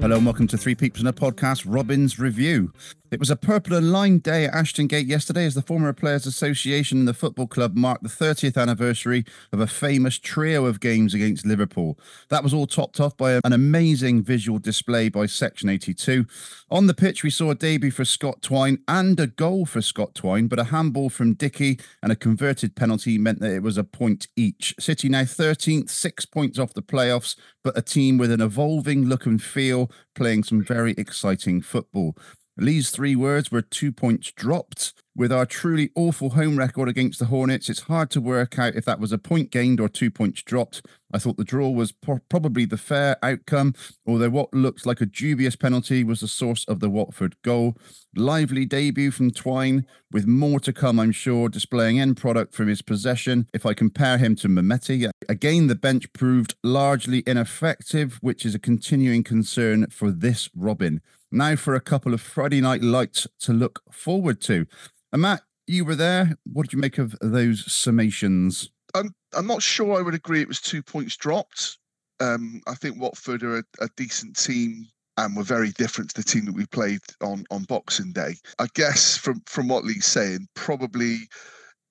Hello and welcome to Three Peeps in a Podcast, Robin's Review. It was a purple and line day at Ashton Gate yesterday as the former Players Association and the football club marked the 30th anniversary of a famous trio of games against Liverpool. That was all topped off by an amazing visual display by Section 82. On the pitch, we saw a debut for Scott Twine and a goal for Scott Twine, but a handball from Dickie and a converted penalty meant that it was a point each. City now 13th, six points off the playoffs, but a team with an evolving look and feel, playing some very exciting football. Lee's three words were two points dropped. With our truly awful home record against the Hornets, it's hard to work out if that was a point gained or two points dropped. I thought the draw was pro- probably the fair outcome, although what looked like a dubious penalty was the source of the Watford goal. Lively debut from Twine, with more to come, I'm sure, displaying end product from his possession. If I compare him to Mehmeti, again, the bench proved largely ineffective, which is a continuing concern for this Robin. Now for a couple of Friday night lights to look forward to. And Matt, you were there. What did you make of those summations? I'm I'm not sure I would agree it was two points dropped. Um, I think Watford are a, a decent team and were very different to the team that we played on on Boxing Day. I guess from from what Lee's saying, probably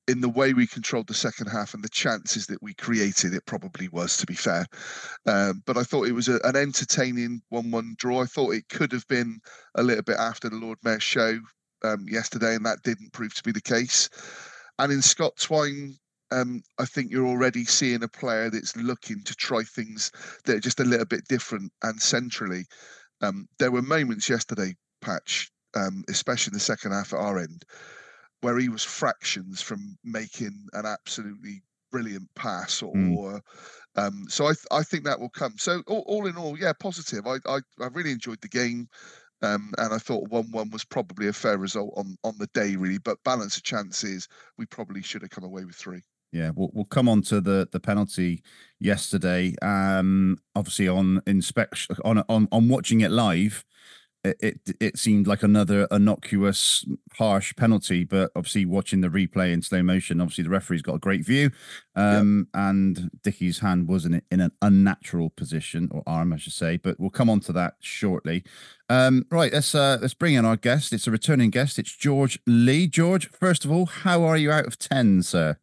in the way we controlled the second half and the chances that we created, it probably was, to be fair. Um, but I thought it was a, an entertaining 1 1 draw. I thought it could have been a little bit after the Lord Mayor show um, yesterday, and that didn't prove to be the case. And in Scott Twine, um, I think you're already seeing a player that's looking to try things that are just a little bit different and centrally. Um, there were moments yesterday, Patch, um, especially in the second half at our end, where he was fractions from making an absolutely brilliant pass or, mm. um, so I, th- I think that will come so all, all, in all yeah positive I, I, I really enjoyed the game um, and I thought one one was probably a fair result on on the day really but balance of chances we probably should have come away with three yeah, we'll, we'll come on to the, the penalty yesterday. Um, obviously on inspection on on on watching it live, it, it, it seemed like another innocuous, harsh penalty. But obviously, watching the replay in slow motion, obviously the referee's got a great view, um, yep. and Dickie's hand was in in an unnatural position or arm, I should say. But we'll come on to that shortly. Um, right, let's uh, let's bring in our guest. It's a returning guest. It's George Lee. George, first of all, how are you out of ten, sir?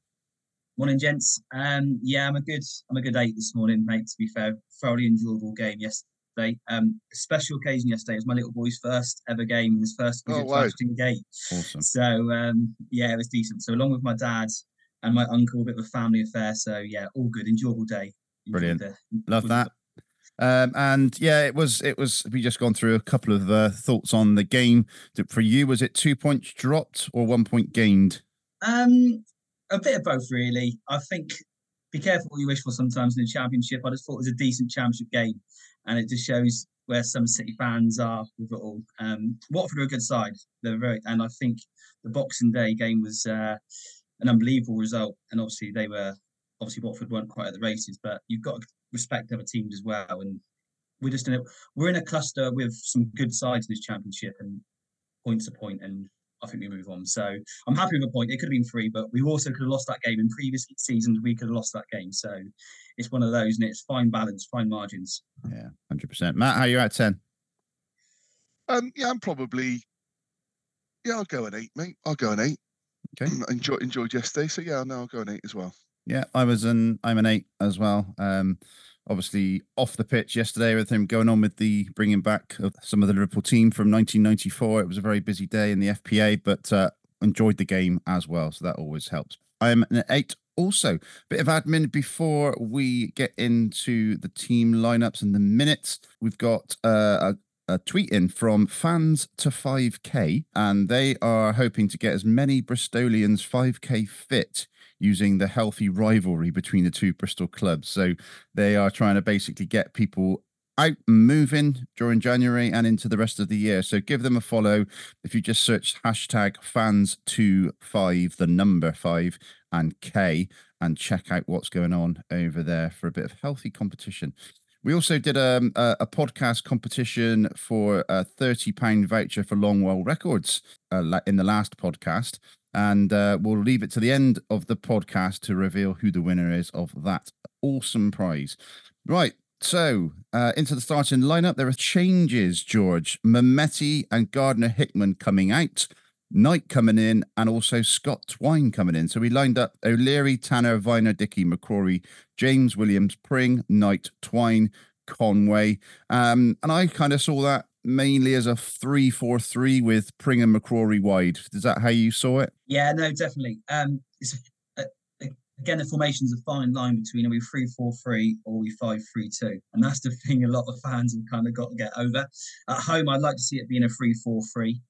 Morning, gents. Um, yeah, I'm a good I'm a good eight this morning, mate. To be fair, thoroughly enjoyable game yesterday yesterday. Um, special occasion yesterday. It was my little boy's first ever game, his first visit oh, wow. to Ashton Gate. Awesome. So um, yeah, it was decent. So along with my dad and my uncle, a bit of a family affair. So yeah, all good, enjoyable day. Brilliant. The, Love that. Um, and yeah, it was. It was. We just gone through a couple of uh, thoughts on the game. For you, was it two points dropped or one point gained? Um, a bit of both, really. I think be careful what you wish for sometimes in the championship. I just thought it was a decent championship game and it just shows where some City fans are with it all. Um, Watford are a good side. They're very, and I think the Boxing Day game was uh, an unbelievable result. And obviously they were, obviously Watford weren't quite at the races, but you've got to respect other teams as well. And we're just in a, we're in a cluster with some good sides in this championship and point to point, and I think we move on. So I'm happy with a point. It could have been three, but we also could have lost that game in previous seasons. We could have lost that game. So it's one of those, and it's fine balance, fine margins. Yeah, hundred percent. Matt, how are you at ten? Um, yeah, I'm probably. Yeah, I'll go an eight, mate. I'll go an eight. Okay. Enjoy, enjoyed yesterday, so yeah, no, I'll go an eight as well. Yeah, I was an I'm an eight as well. Um, obviously off the pitch yesterday with him going on with the bringing back of some of the Liverpool team from 1994. It was a very busy day in the FPA, but uh, enjoyed the game as well, so that always helps. I am an eight. Also, bit of admin before we get into the team lineups and the minutes. We've got uh, a, a tweet in from fans to 5K, and they are hoping to get as many Bristolians 5K fit using the healthy rivalry between the two Bristol clubs. So they are trying to basically get people out moving during January and into the rest of the year. So give them a follow. If you just search hashtag fans two five, the number five and K, and check out what's going on over there for a bit of healthy competition. We also did um, a, a podcast competition for a thirty pound voucher for Longwell Records uh, in the last podcast, and uh, we'll leave it to the end of the podcast to reveal who the winner is of that awesome prize. Right. So, uh, into the starting lineup, there are changes, George. Mehmeti and Gardner Hickman coming out, Knight coming in, and also Scott Twine coming in. So, we lined up O'Leary, Tanner, Vyner, Dickie, McCrorie, James Williams, Pring, Knight, Twine, Conway. Um, and I kind of saw that mainly as a 3 4 3 with Pring and McCrorie wide. Is that how you saw it? Yeah, no, definitely. Um, it's again the formation's a fine line between are we three four three or are we five three two, and that's the thing a lot of fans have kind of got to get over. At home, I'd like to see it being a three four three.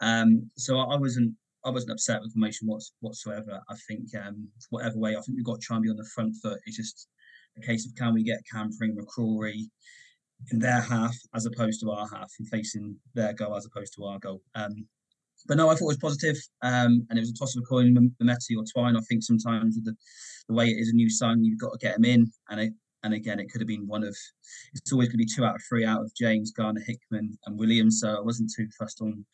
Um, so I, I wasn't I wasn't upset with formation whatsoever. I think um, whatever way, I think we've got to try and be on the front foot. It's just a case of can we get Campering, McCrorie in their half as opposed to our half and facing their goal as opposed to our goal. Um, but no, I thought it was positive, um, and it was a toss of a coin, Mehmeti or Twine. I think sometimes with the, the way it is a new sign, you've got to get them in, and it, and again, it could have been one of. It's always going to be two out of three out of James, Garner, Hickman, and Williams. So I wasn't too fussed on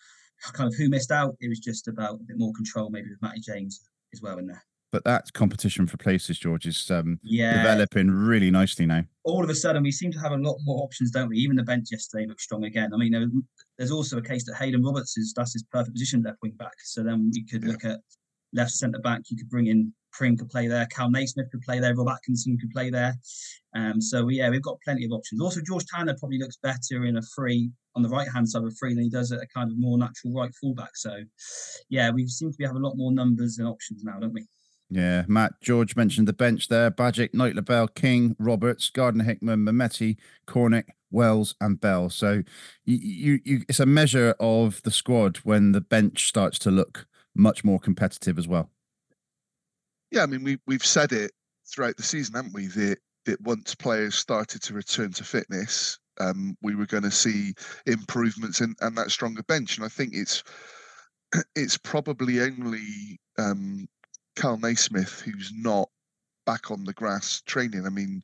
kind of who missed out. It was just about a bit more control, maybe with Matty James as well in there. But that competition for places, George, is um, Yeah, developing really nicely now. all of a sudden we seem to have a lot more options, don't we? Even the bench yesterday looked strong again. I mean, there's also a case that Haydon Roberts is that's his perfect position left wing back. So then we could Yeah. look at left centre back. You could bring in Pring could play there, Kal Naismith could play there, Rob Atkinson could play there. Um, so yeah, we've got plenty of options. Also, George Tanner probably looks better in a free on the right hand side of a free than he does at a kind of more natural right fullback. So yeah, we seem to be have a lot more numbers and options now, don't we? Yeah, Matt George mentioned the bench there: Bajic, Knight, LaBelle, King, Roberts, Gardner Hickman, Mehmeti, Cornick, Wells, and Bell. So you, you, you, it's a measure of the squad when the bench starts to look much more competitive as well. Yeah, I mean we we've said it throughout the season, haven't we? That that once players started to return to fitness, um, we were going to see improvements in and that stronger bench. And I think it's it's probably only um, Kal Naismith who's not back on the grass training. I mean,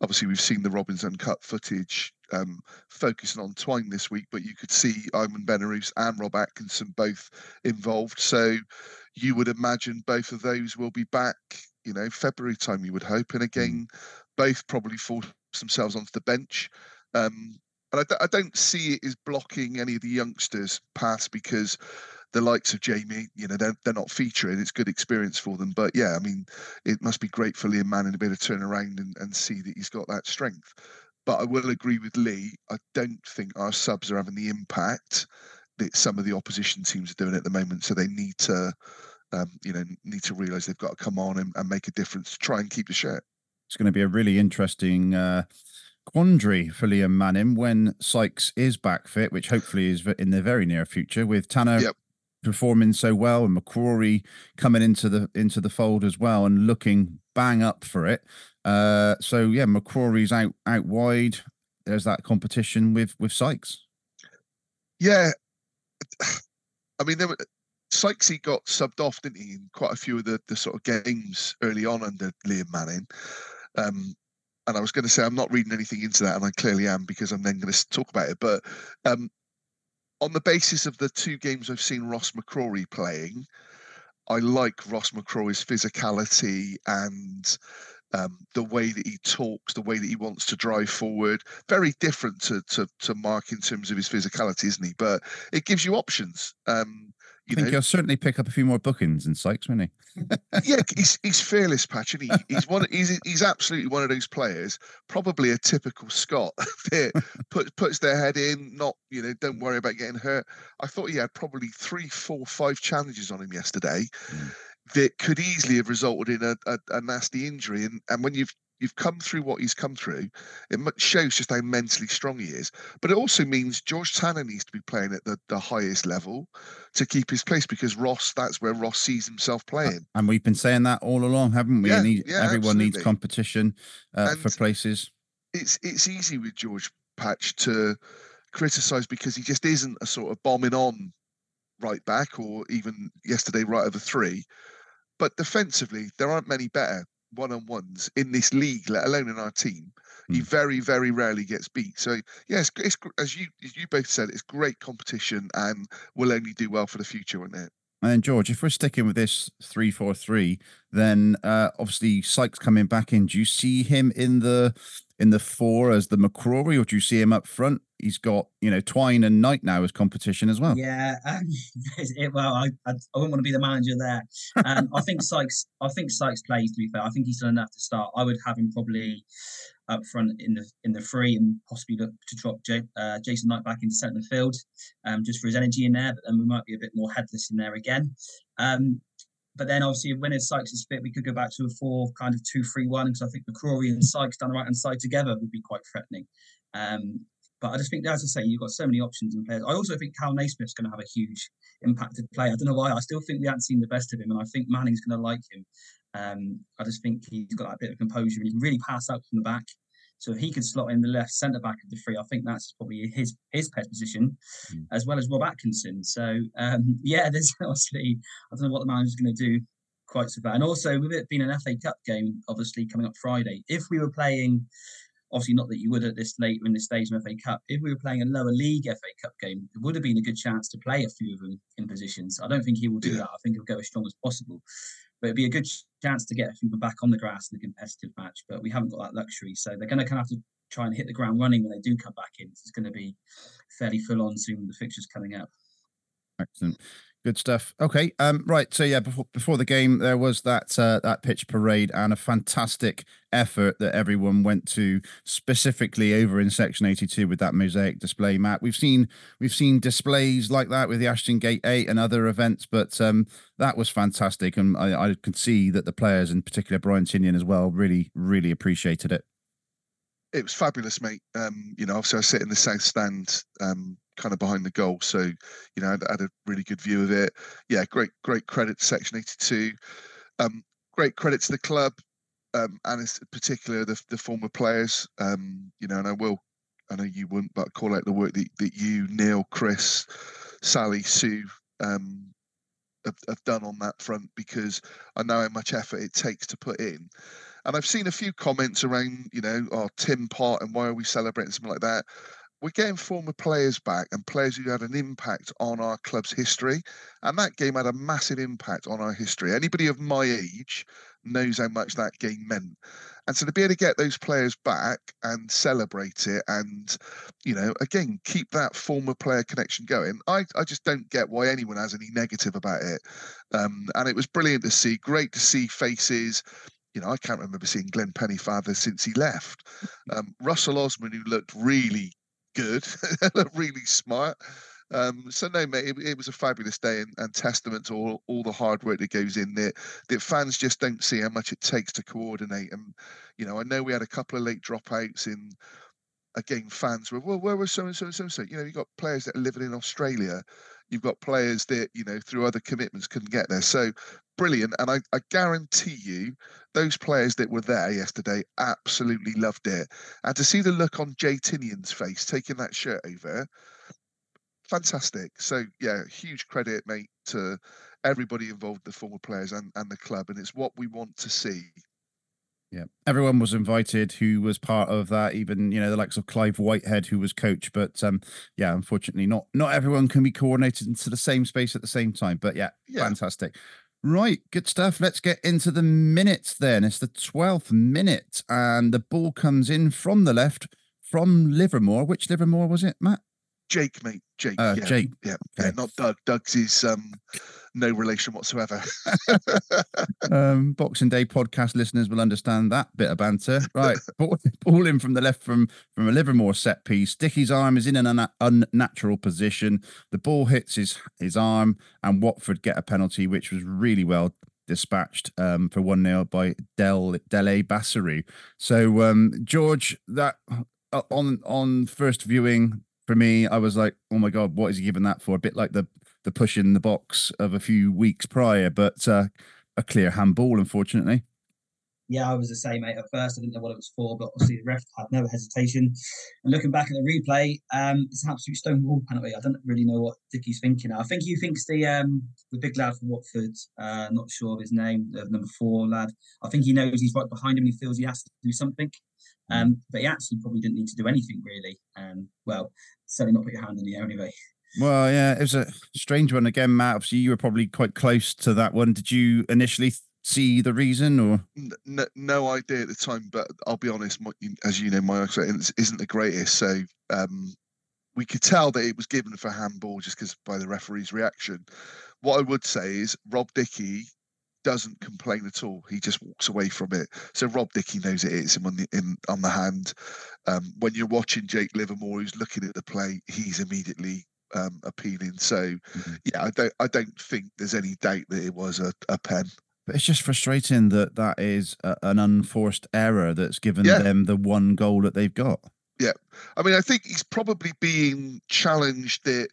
obviously we've seen the Robinson Cup footage um, focusing on Twine this week, but you could see Ayman Benarous and Rob Atkinson both involved. So you would imagine both of those will be back, you know, February time, you would hope. And again, both probably force themselves onto the bench. Um, and I, d- I don't see it as blocking any of the youngsters paths because the likes of Jamie, you know, they're, they're not featuring. It's good experience for them. But yeah, I mean, it must be great for Liam Manning to be able to turn around and, and see that he's got that strength. But I will agree with Lee. I don't think our subs are having the impact that some of the opposition teams are doing at the moment. So they need to, um, you know, need to realise they've got to come on and, and make a difference to try and keep the shirt. It's going to be a really interesting uh, quandary for Liam Manning when Sykes is back fit, which hopefully is in the very near future, with Tanner Yep. Performing so well and McCrorie coming into the into the fold as well and looking bang up for it. Uh, so yeah, McCrorie's out out wide. There's that competition with with Sykes. Yeah, I mean, there were, Sykesy got subbed off, didn't he, in quite a few of the, the sort of games early on under Liam Manning. Um, and I was going to say I'm not reading anything into that, and I clearly am because I'm then going to talk about it. But um, on the basis of the two games I've seen Ross McCrorie playing, I like Ross McCrorie's physicality and um, the way that he talks, the way that he wants to drive forward. Very different to, to to Mark in terms of his physicality, isn't he? But it gives you options. Um, I think know, he'll certainly pick up a few more bookings in Sykes, won't he? Yeah, he's he's fearless, Patch, and he, he's one. He's he's absolutely one of those players, probably a typical Scot that puts puts their head in, not you know, don't worry about getting hurt. I thought he had probably three, four, five challenges on him yesterday Mm. that could easily have resulted in a, a, a nasty injury. And and when you've you've come through what he's come through, it shows just how mentally strong he is. But it also means George Tanner needs to be playing at the, the highest level to keep his place because Ross, that's where Ross sees himself playing. And we've been saying that all along, haven't we? Yeah, he, yeah, everyone needs competition uh, for places. it's it's easy with George patch to criticise because he just isn't a sort of bombing on right back or even yesterday right over three. But defensively, there aren't many better one on ones in this league, let alone in our team. He Mm. very, very rarely gets beat. So yes, as you as you both said, it's great competition and will only do well for the future, won't it? And George, if we're sticking with this three four three, then uh, obviously Sykes coming back in. Do you see him in the in the four as the McCrorie, or do you see him up front? He's got you know Twine and Knight now as competition as well. Yeah, um, it, well, I, I I wouldn't want to be the manager there. Um, I think Sykes. I think Sykes plays. To be fair, I think he's done enough to start. I would have him probably up front in the in the free and possibly look to drop J, uh, Jason Knight back into centre field, um, just for his energy in there. But then we might be a bit more headless in there again. Um, but then obviously when if Sykes is fit, we could go back to a four kind of two three one because I think McCrorie and Sykes down the right hand side together would be quite threatening. Um, but I just think, as I say, you've got so many options in players. I also think Kal Naismith's going to have a huge impacted play. I don't know why. I still think we haven't seen the best of him, and I think Manning's going to like him. Um, I just think he's got that bit of composure and he can really pass out from the back. So if he can slot in the left centre back of the three, I think that's probably his his best position, Mm. as well as Rob Atkinson. So um, yeah, there's obviously I don't know what the manager's going to do quite so bad. And also with it being an FA Cup game, obviously coming up Friday, if we were playing, obviously not that you would at this late in the stage of FA Cup, if we were playing a lower league FA Cup game, it would have been a good chance to play a few of them in positions. I don't think he will do that. I think he'll go as strong as possible. But it'd be a good chance to get people back on the grass in a competitive match. But we haven't got that luxury. So they're going to kind of have to try and hit the ground running when they do come back in. It's going to be fairly full on soon, the fixtures coming up. Excellent. Good stuff. Okay. Um, right. So yeah, before before the game, there was that uh, that pitch parade and a fantastic effort that everyone went to specifically over in section 82 with that mosaic display Matt. We've seen we've seen displays like that with the Ashton Gate 8 and other events, but um, that was fantastic. And I, I could see that the players, in particular Brian Tinnion as well, really, really appreciated it. it was fabulous, mate. Um, you know, obviously I sit in the south stand, um, kind of behind the goal, so you know, I had, a really good view of it. Yeah, great, great credit to Section 82. Um, great credit to the club, um, and in particular the the former players. Um, you know, and I will, I know you wouldn't, but call out the work that, that you, Neil, Chris, Sally, Sue, um, have, have done on that front because I know how much effort it takes to put in. And I've seen a few comments around, you know, oh, Tim Pot and why are we celebrating something like that? We're getting former players back and players who had an impact on our club's history. And that game had a massive impact on our history. Anybody of my age knows how much that game meant. And so to be able to get those players back and celebrate it and, you know, again, keep that former player connection going, I, I just don't get why anyone has any negative about it. Um, and it was brilliant to see, great to see faces you know, I can't remember seeing Glenn Pennyfather since he left. Um, Russell Osman, who looked really good, really smart. Um, so no, mate, it, it was a fabulous day and, and testament to all, all the hard work that goes in there. That fans just don't see how much it takes to coordinate. And you know, I know we had a couple of late dropouts in. Again, fans were well, where was so and so and so and so? You know, you've got players that are living in Australia. You've got players that you know through other commitments couldn't get there. So brilliant, and I, I guarantee you, those players that were there yesterday absolutely loved it. And to see the look on Jay Tinnion's face taking that shirt over, fantastic. So yeah, huge credit, mate, to everybody involved, the former players and, and the club, and it's what we want to see. Yeah, everyone was invited who was part of that. Even you know the likes of Clive Whitehead, who was coach. But um, yeah, unfortunately, not not everyone can be coordinated into the same space at the same time. But yeah, Yeah. fantastic. Right, good stuff. Let's get into the minutes then. It's the twelfth minute, and the ball comes in from the left from Livermore. Which Livermore was it, Matt? Jake, mate, Jake. Uh, yeah, Jake. Yeah, yeah, not Doug. Doug's is um, no relation whatsoever. um, Boxing Day podcast listeners will understand that bit of banter. Right, ball, ball in from the left from from a Livermore set piece. Dickie's arm is in an unna- unnatural position. The ball hits his his arm, and Watford get a penalty, which was really well dispatched um, for one 0 by Del Dele Bashiru. So um, George, that uh, on on first viewing for me, I was like, oh my god, what is he giving that for? A bit like the the push in the box of a few weeks prior, but uh, a clear handball, unfortunately. yeah, I was the same, mate. At first, I didn't know what it was for, but obviously the ref had no hesitation. And looking back at the replay, um, it's an absolute stone wall penalty. I don't really know what Dickie's thinking. I think he thinks the um, the big lad from Watford, uh, not sure of his name, the number four lad. I think he knows he's right behind him. He feels he has to do something. Um, but he actually probably didn't need to do anything really. Um, well, certainly not put your hand in the air anyway. Well, yeah, it was a strange one again, Matt. Obviously, you were probably quite close to that one. Did you initially see the reason, or no, no idea at the time, but I'll be honest, my, as you know, my eyesight isn't the greatest. So um, we could tell that it was given for handball just because by the referee's reaction. What I would say is Rob Dickie doesn't complain at all. He just walks away from it. So Rob Dickie knows it is him on the in on the hand. Um, when you're watching Jake Livermore, who's looking at the play, he's immediately um, appealing. So mm-hmm. yeah, I don't I don't think there's any doubt that it was a, a pen. But it's just frustrating that that is a, an unforced error that's given yeah. them the one goal that they've got. Yeah, I mean, I think he's probably being challenged that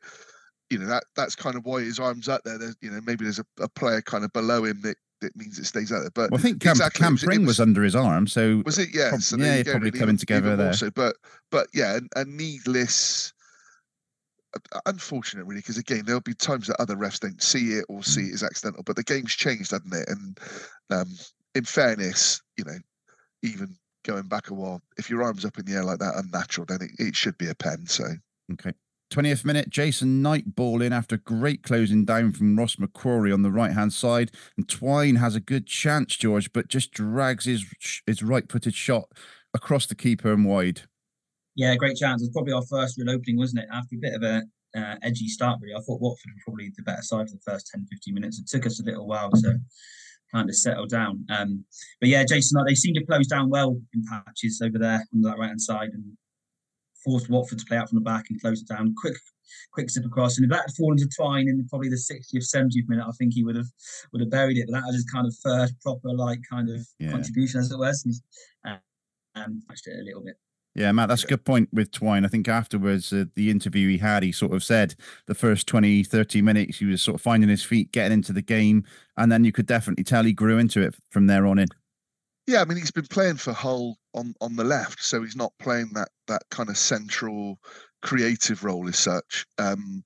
you know that that's kind of why his arms up there. There's you know maybe there's a, a player kind of below him that that means it stays out there. But well, I think Cam, exactly, Cam was, was, under his arm, so was it? Yeah, so yeah, probably coming together there. Also, but but yeah, a, a needless unfortunate, really, because again, there'll be times that other refs don't see it or see it as accidental. But the game's changed, hasn't it? And um, in fairness, you know, even going back a while, if your arm's up in the air like that, unnatural, then it, it should be a pen. So okay. 20th minute, Jason Knight ball in after great closing down from Ross McCrorie on the right hand side. And Twine has a good chance, George, but just drags his his right footed shot across the keeper and wide. Yeah, great chance. It was probably our first real opening, wasn't it? After a bit of a uh, edgy start, really. I thought Watford were probably the better side for the first 10, 15 minutes. It took us a little while to kind of settle down. Um, but yeah, Jason, they seem to close down well in patches over there on that right hand side and forced Watford to play out from the back and close it down. Quick, quick zip across. And if that had fallen to Twine in probably the 60th, 70th minute, I think he would have would have buried it. But that was his kind of first proper like kind of yeah. contribution as it was. He's uh, um, touched it a little bit. Yeah, Matt, that's a good point with Twine. I think afterwards, uh, the interview he had, he sort of said the first 20, 30 minutes, he was sort of finding his feet, getting into the game. And then you could definitely tell he grew into it from there on in. Yeah, I mean, he's been playing for Hull on, on the left, so he's not playing that that kind of central creative role as such. Um,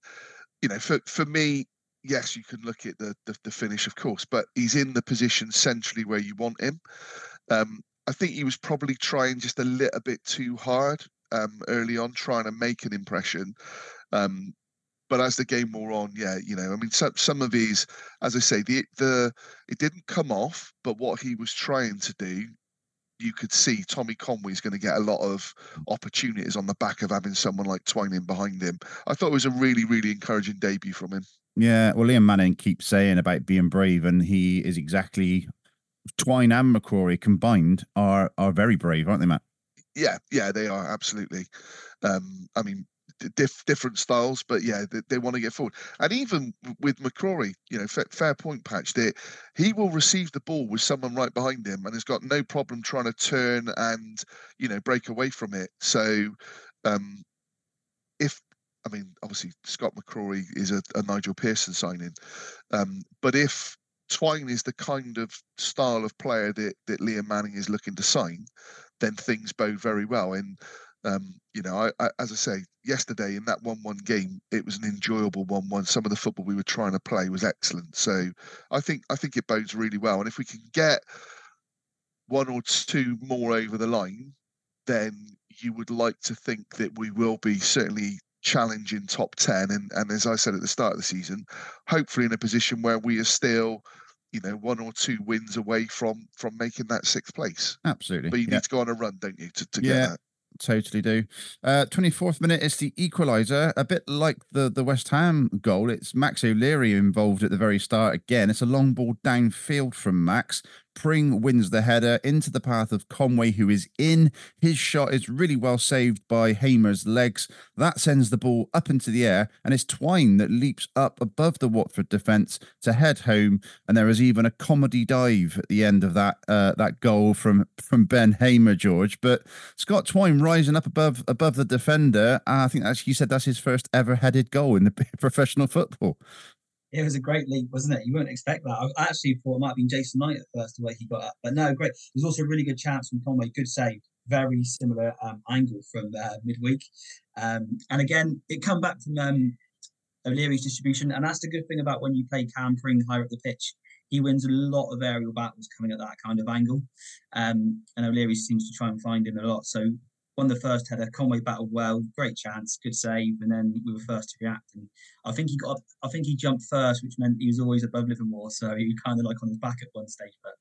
you know, for, for me, yes, you can look at the, the, the finish, of course, but he's in the position centrally where you want him. Um, I think he was probably trying just a little bit too hard um, early on, trying to make an impression. Um, but as the game wore on, yeah, you know, I mean, some some of his, as I say, the the it didn't come off, but what he was trying to do, you could see Tommy Conway's going to get a lot of opportunities on the back of having someone like Twining behind him. I thought it was a really, really encouraging debut from him. Yeah, well, Liam Manning keeps saying about being brave, and he is exactly Twine and McCrorie combined are are very brave, aren't they, Matt? Yeah, yeah, they are absolutely. Um, I mean, diff, different styles, but yeah, they, they, want to get forward. And even with McCrorie, you know, fair, fair point, patch. That he will receive the ball with someone right behind him, and has got no problem trying to turn and you know break away from it. So, um, if I mean, obviously Scott McCrorie is a, a Nigel Pearson signing, um, but if Twine is the kind of style of player that, that Liam Manning is looking to sign, then things bode very well. And um, you know, I, I, as I say, yesterday in that one-one game, it was an enjoyable one-one. Some of the football we were trying to play was excellent. So I think I think it bodes really well. And if we can get one or two more over the line, then you would like to think that we will be certainly challenging top 10 and, and as i said at the start of the season hopefully in a position where we are still you know one or two wins away from from making that sixth place. Absolutely, but you yeah. need to go on a run, don't you, to, to yeah. get that? Totally do. Uh, 24th minute is the equaliser. A bit like the, the West Ham goal, it's Max O'Leary involved at the very start again. It's a long ball downfield from Max. Pring wins the header into the path of Conway, who is in. His shot is really well saved by Hamer's legs. That sends the ball up into the air, and it's Twine that leaps up above the Watford defence to head home. And there is even a comedy dive at the end of that uh, that goal from from Ben Hamer, George. But Scott Twine rising up above above the defender. I think that's you said that's his first ever headed goal in the professional football. It was a great leap, wasn't it? You wouldn't expect that. I actually thought it might have been Jason Knight at first, the way he got up. But no, great. There's also a really good chance from Conway. Good save. Very similar um, angle from uh, midweek. Um, and again, it come back from um, O'Leary's distribution. And that's the good thing about when you play Cam Pring higher up the pitch. He wins a lot of aerial battles coming at that kind of angle. Um, and O'Leary seems to try and find him a lot. So won the first header. Conway battled well, great chance, good save, and then we were first to react. And I think he got, I think he jumped first, which meant he was always above Livermore, so he was kind of like on his back at one stage. But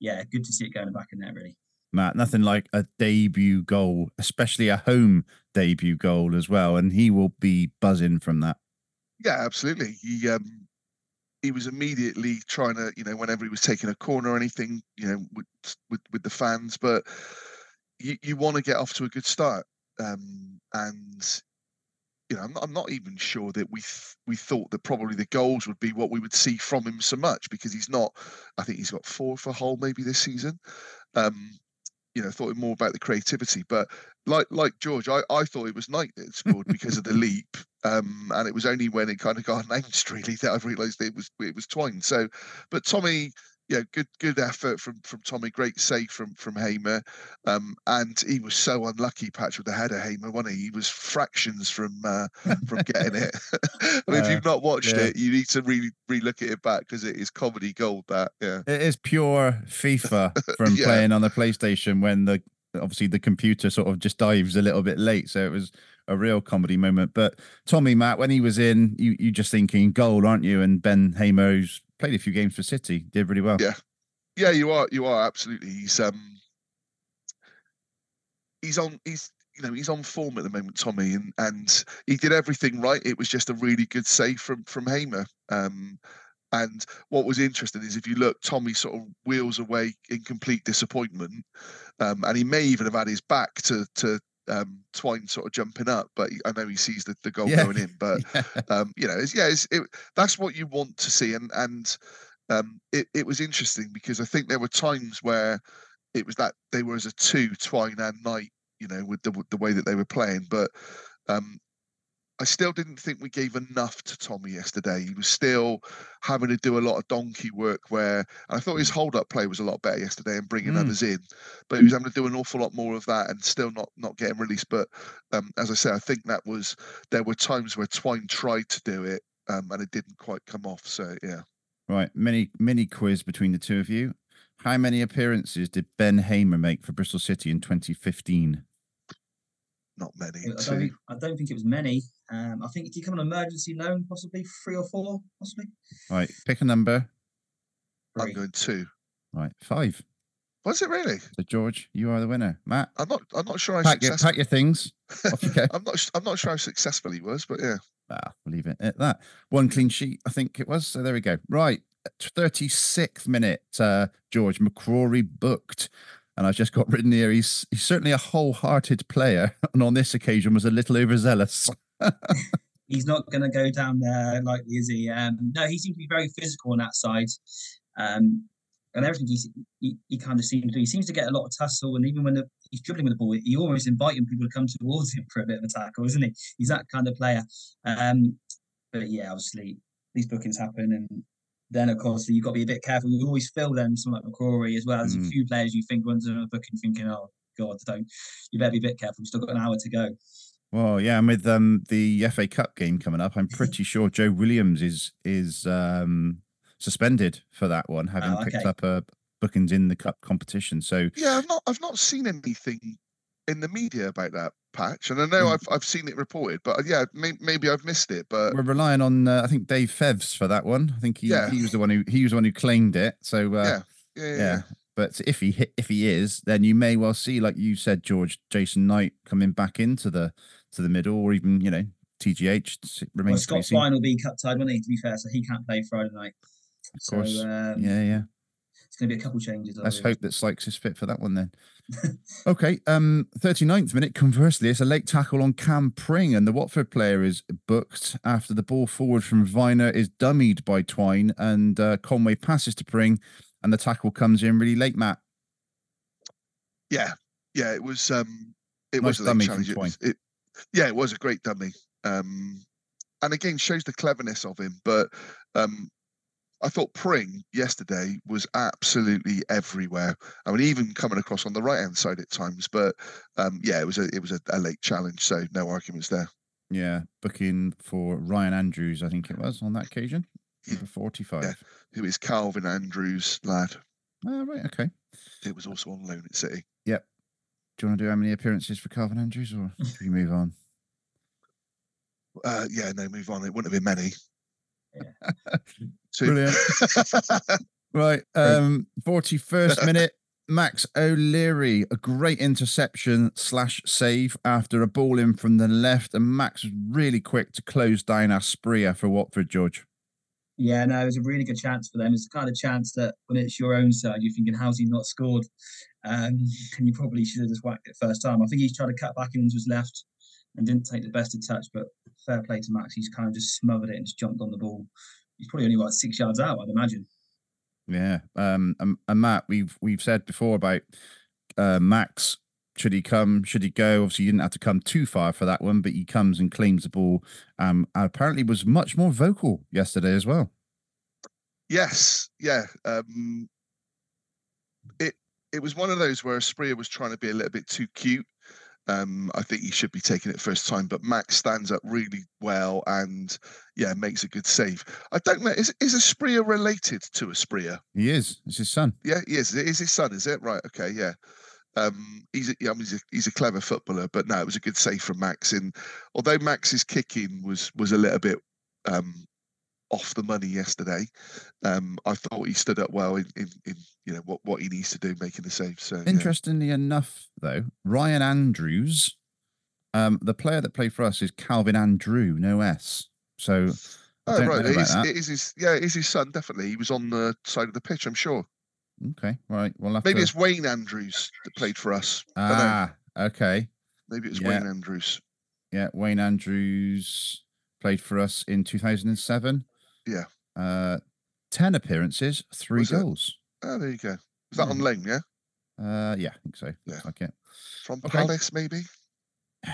yeah, good to see it going back in there, really. Matt, nothing like a debut goal, especially a home debut goal as well, and he will be buzzing from that. Yeah, absolutely. He um he was immediately trying to, you know, whenever he was taking a corner or anything, you know, with with, with the fans, but you, you want to get off to a good start. Um, and you know, I'm not, I'm not even sure that we th- we thought that probably the goals would be what we would see from him so much because he's not. I think he's got four for Hull maybe this season. Um, you know, thought more about the creativity, but like like George, I, I thought it was Knight that scored because of the leap, um, and it was only when it kind of got announced really that I realised it was it was Twine. So, but Tommy, yeah, good good effort from from Tommy. Great save from from Hamer, um, and he was so unlucky, Patch, with the header. Hamer, wasn't he? He was fractions from uh, from getting it. I mean, if Uh, you've not watched yeah. it, you need to really re-look at it back because it is comedy gold. That yeah, It is pure FIFA from Yeah. playing on the PlayStation when the obviously the computer sort of just dives a little bit late. So it was a real comedy moment. But Tommy Matt, when he was in, you you just thinking goal, aren't you? And Ben Hamer, who's played a few games for City, did really well. Yeah. yeah, you are you are absolutely. He's um he's on he's you know he's on form at the moment, Tommy, and and he did everything right. It was just a really good save from from Hamer. Um, and what was interesting is if you look, Tommy sort of wheels away in complete disappointment, um, and he may even have had his back to to um, Twine sort of jumping up, but I know he sees the, the goal Yeah. going in. But um, you know, it's, yeah, it's, it, that's what you want to see, and and um, it it was interesting because I think there were times where it was that they were as a two, Twine and Knight, you know, with the with the way that they were playing, but um, I still didn't think we gave enough to Tommy yesterday. He was still having to do a lot of donkey work where I thought his hold up play was a lot better yesterday and bringing Mm. others in, but he was having to do an awful lot more of that and still not not getting released. But um, as I say, I think that was there were times where Twine tried to do it um, and it didn't quite come off. So yeah, Right, mini mini quiz between the two of you. How many appearances did Ben Hamer make for Bristol City in 2015? Not many. I don't, Two. think, I don't think it was many. Um, I think did he come on emergency loan, possibly three or four, possibly. Right, pick a number. I'm Three. going two. Right, five. Was it really? So George, you are the winner. Matt, I'm not. I'm not sure. I pack your pack your things. off you. I'm not. s- I'm not sure how successful he was, but yeah. Ah, we'll leave it at that. One clean sheet, I think it was. So there we go. Right. 36th minute, uh, George McCrorie booked. And I've just got written here, he's, he's certainly a wholehearted player. And on this occasion was a little overzealous. He's not going to go down there likely, is he? Um, no, he seemed to be very physical on that side. Um, and everything he, he, he kind of seems to do. He seems to get a lot of tussle, and even when the, he's dribbling with the ball, he almost inviting people to come towards him for a bit of a tackle, isn't he? He's that kind of player. Um, but yeah, obviously these bookings happen, and then of course you've got to be a bit careful. You always feel them, someone like McCrorie as well. There's Mm. a few players you think runs on a booking, thinking, "Oh God, don't." You better be a bit careful. We've still got an hour to go. Well, yeah, and with um the FA Cup game coming up, I'm pretty sure Joe Williams is is um suspended for that one, having Oh, picked up a bookings in the cup competition. So Yeah, I've not. I've not seen anything in the media about that patch, and I know Mm. I've I've seen it reported, but uh, yeah, may, maybe I've missed it. But we're relying on uh, I think Dave Fevs for that one. I think he Yeah. he was the one who he was the one who claimed it. So uh, yeah, yeah, yeah, yeah. yeah. But if he if he is, then you may well see, like you said, George, Jason Knight coming back into the to the middle, or even you know TGH s- Well, remains to Scott seen. Fine will be cut tied, won't he? To be fair, so he can't play Friday night. so course. um, Yeah, yeah. It's going to be a couple changes. I Let's believe. hope that Sykes is fit for that one then. okay, um, 39th minute. Conversely, it's a late tackle on Cam Pring, and the Watford player is booked after the ball forward from Vyner is dummied by Twine, and uh, Conway passes to Pring, and the tackle comes in really late. Matt, yeah, yeah. It was. Um, it Nice was a dummy late from challenge. It was, it, yeah, it was a great dummy. Um, and again, shows the cleverness of him. But Um, I thought Pring yesterday was absolutely everywhere. I mean, even coming across on the right hand side at times. But um, yeah, it was a it was a, a late challenge, so no arguments there. Yeah, booking for Ryan Andrews, I think it was on that occasion. Number 45. Who is Calvin Andrews' lad? Oh, right. Okay. It was also on loan at City. Yep. Do you want to do how many appearances for Calvin Andrews or do we move on? Uh, yeah, no, move on. It wouldn't have been many. Two. Brilliant. Right. Um, 41st minute. Max O'Leary, a great interception slash save after a ball in from the left, and Max was really quick to close down Asprilla for Watford, George. Yeah, no, it was a really good chance for them. It's the kind of chance that when it's your own side, you're thinking, how's he not scored? Um, and you probably should have just whacked it first time. I think he's tried to cut back into his left and didn't take the best of touch, but fair play to Max. He's kind of just smothered it and just jumped on the ball. He's probably only about six yards out, I'd imagine. Yeah. Um, and, and Matt, we've we've said before about uh, Max. Should he come? Should he go? Obviously, he didn't have to come too far for that one, but he comes and claims the ball. Um, and apparently was much more vocal yesterday as well. Yes, yeah. Um, it it was one of those where Spria was trying to be a little bit too cute. Um, I think he should be taking it first time, but Max stands up really well and yeah, makes a good save. I don't know, is is Spria related to Spria? He is. It's his son. Yeah, he is. It is his son, is it? Right. Okay. Yeah. Um, he's a, yeah, I mean, he's a, he's a clever footballer, but no, it was a good save from Max. And although Max's kicking was was a little bit um, off the money yesterday, um, I thought he stood up well in, in, in you know what what he needs to do, making the save. So yeah. Interestingly enough, though, Ryan Andrews, um, the player that played for us is Calvin Andrew, no S. So Oh right, it is, it is his yeah, it is his son definitely. He was on the side of the pitch, I'm sure. Okay, right. We'll Maybe to... it's Wayne Andrews that played for us. Ah, okay. Maybe it's yeah. Wayne Andrews. Yeah, Wayne Andrews played for us in 2007. Yeah. Uh, 10 appearances, three Was it? goals. Oh, there you go. Is that on Yeah. loan? Yeah, Uh, yeah, I think so. Yeah. Looks like it. from Okay. Palace maybe.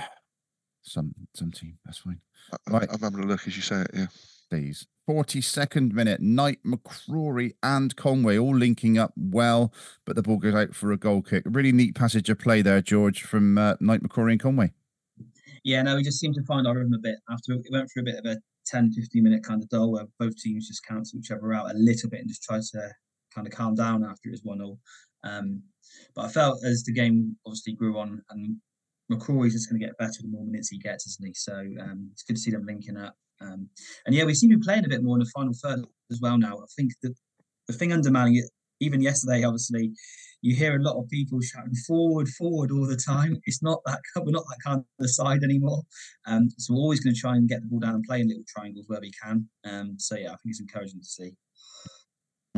Some some team. That's fine. I- Right. I'm having a look as you say it. Yeah. These 42nd minute. Knight, McCrorie, and Conway all linking up well, but the ball goes out for a goal kick. Really neat passage of play there, George, from uh, Knight, McCrorie, and Conway. Yeah, no, we just seemed to find our rhythm a bit after it went through a bit of a 10, 15 minute kind of dull where both teams just cancel each other out a little bit and just try to kind of calm down after it was 1 0. Um, but I felt as the game obviously grew on and McCrorie's just going to get better the more minutes he gets, isn't he? So um, it's good to see them linking up. Um, and yeah, we seem to be playing a bit more in the final third as well now. I think that the thing undermining it, even yesterday, obviously, you hear a lot of people shouting forward, forward all the time. It's not that we're not that kind of side anymore. Um, so we're always going to try and get the ball down and play in little triangles where we can. Um, so yeah, I think it's encouraging to see.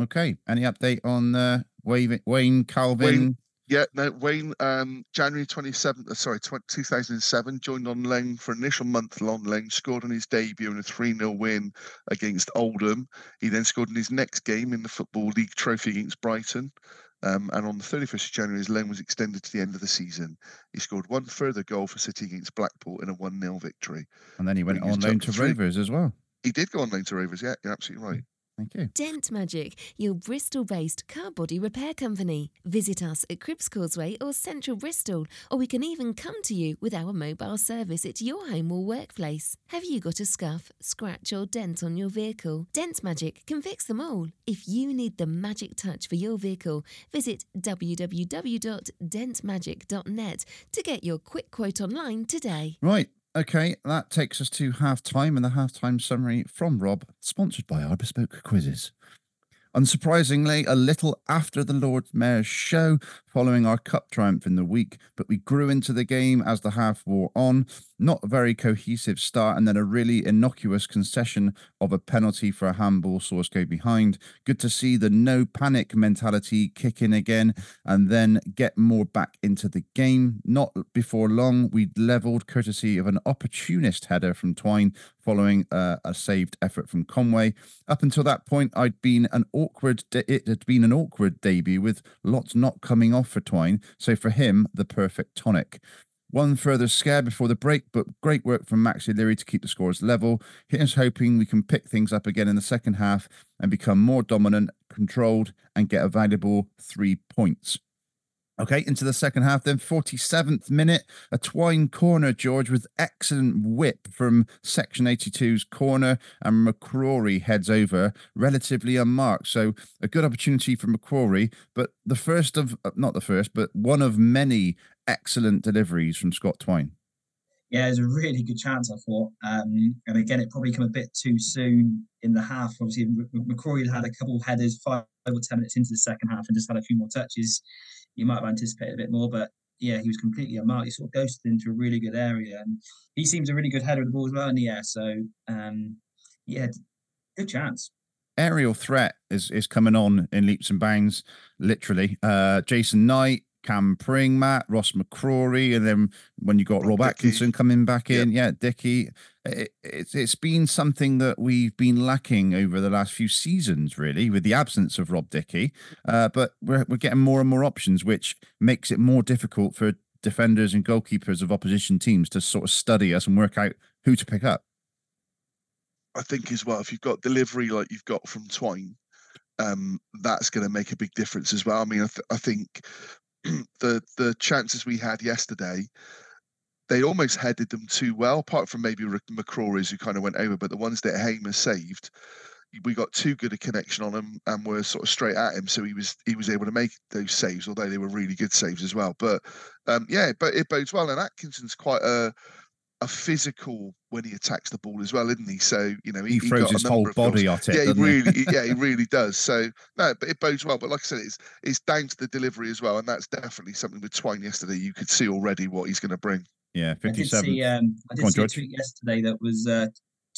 Okay. Any update on uh, Wayne, Wayne Calvin? Yeah, no, Wayne, um, January 27th, uh, sorry, tw- 2007, joined on loan for initial month on loan, scored on his debut in a 3 0 win against Oldham. He then scored in his next game in the Football League trophy against Brighton. Um, and on the 31st of January, his loan was extended to the end of the season. He scored one further goal for City against Blackpool in a 1 0 victory. And then he went on loan to three. Rovers as well. He did go on loan to Rovers, yeah, you're absolutely right. Thank you. Dent Magic, your Bristol based car body repair company. Visit us at Cribs Causeway or Central Bristol, or we can even come to you with our mobile service at your home or workplace. Have you got a scuff, scratch, or dent on your vehicle? Dent Magic can fix them all. If you need the magic touch for your vehicle, visit www.dentmagic.net to get your quick quote online today. Right. Okay. That takes us to half time and the half time summary from Rob, sponsored by our bespoke quizzes. Unsurprisingly, a little after the Lord Mayor's show, following our cup triumph in the week, but we grew into the game as the half wore on. Not a very cohesive start, and then a really innocuous concession of a penalty for a handball Source go behind. Good to see the no panic mentality kick in again and then get more back into the game. Not before long, we levelled courtesy of an opportunist header from Twine following uh, a saved effort from Conway. Up until that point, I'd been an awkward. De- it had been an awkward debut with lots not coming off for Twine. So for him, the perfect tonic. One further scare before the break, but great work from Max O'Leary to keep the scores level. Here's hoping we can pick things up again in the second half and become more dominant, controlled, and get a valuable three points. Okay, into the second half, then 47th minute, a twine corner, George, with excellent whip from section 82's corner, and McCrorie heads over relatively unmarked. So, a good opportunity for McCrorie, but the first of, uh, not the first, but one of many excellent deliveries from Scott Twine. Yeah, it was a really good chance, I thought. Um, and again, it probably came a bit too soon in the half. Obviously, McCrorie had had a couple of headers five or 10 minutes into the second half and just had a few more touches you might have anticipated a bit more, but yeah, he was completely unmarked. He sort of ghosted into a really good area, and he seems a really good header of the ball as well in the air. So, um, yeah, good chance. Aerial threat is is coming on in leaps and bounds, literally. Uh, Jason Knight, Cam Pring, Matt, Ross McCrorie, and then when you got Rob, Rob Atkinson coming back in, yep. yeah, Dickie. It, it's it's been something that we've been lacking over the last few seasons, really, with the absence of Rob Dickie. Uh, but we're we're getting more and more options, which makes it more difficult for defenders and goalkeepers of opposition teams to sort of study us and work out who to pick up. I think as well, if you've got delivery like you've got from Twine, um, that's going to make a big difference as well. I mean, I, th- I think the the chances we had yesterday, they almost headed them too well. Apart from maybe McCrorie's who kind of went over, but the ones that Hamer saved, we got too good a connection on him and were sort of straight at him. So he was he was able to make those saves, although they were really good saves as well. But um, yeah, but it bodes well. And Atkinson's quite a a physical when he attacks the ball as well, isn't he? So you know he, he throws his whole body goals. at it. Yeah, he really, he, yeah, he really does. So no, but it bodes well. But like I said, it's it's down to the delivery as well, and that's definitely something with Twine yesterday. You could see already what he's going to bring. Yeah, fifty-seven. I did see, um, I did on, see a tweet yesterday that was uh,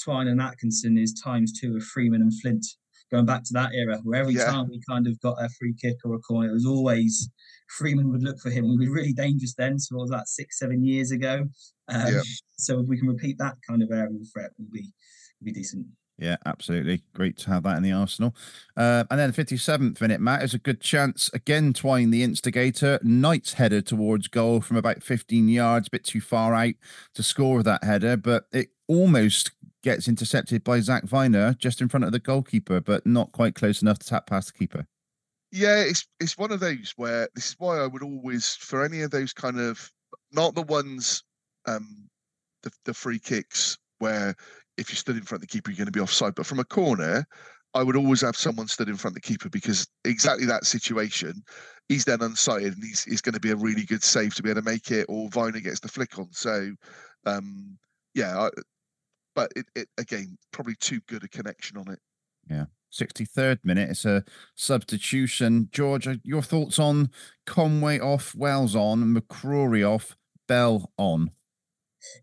Twine and Atkinson is times two of Freeman and Flint. Going back to that era, where every yeah. time we kind of got a free kick or a corner, it was always Freeman would look for him. We were really dangerous then. So what was that six, seven years ago? Um, yeah. So if we can repeat that kind of aerial threat, will be will be decent. Yeah, absolutely. Great to have that in the arsenal. Uh, and then the 57th minute, Matt, is a good chance. Again, Twine, the instigator. Knight's header towards goal from about 15 yards, a bit too far out to score that header, but it almost gets intercepted by Zak Vyner just in front of the goalkeeper, but not quite close enough to tap past the keeper. Yeah, it's it's one of those where this is why I would always for any of those kind of not the ones um the the free kicks where if you stood in front of the keeper you're going to be offside, but from a corner, I would always have someone stood in front of the keeper because exactly that situation, he's then unsighted and he's, he's going to be a really good save to be able to make it, or Viner gets the flick on. So, um, yeah, I, but it, it again probably too good a connection on it. Yeah. 63rd minute. It's a substitution. George, uh, your thoughts on Conway off, Wells on, McCrorie off, Bell on?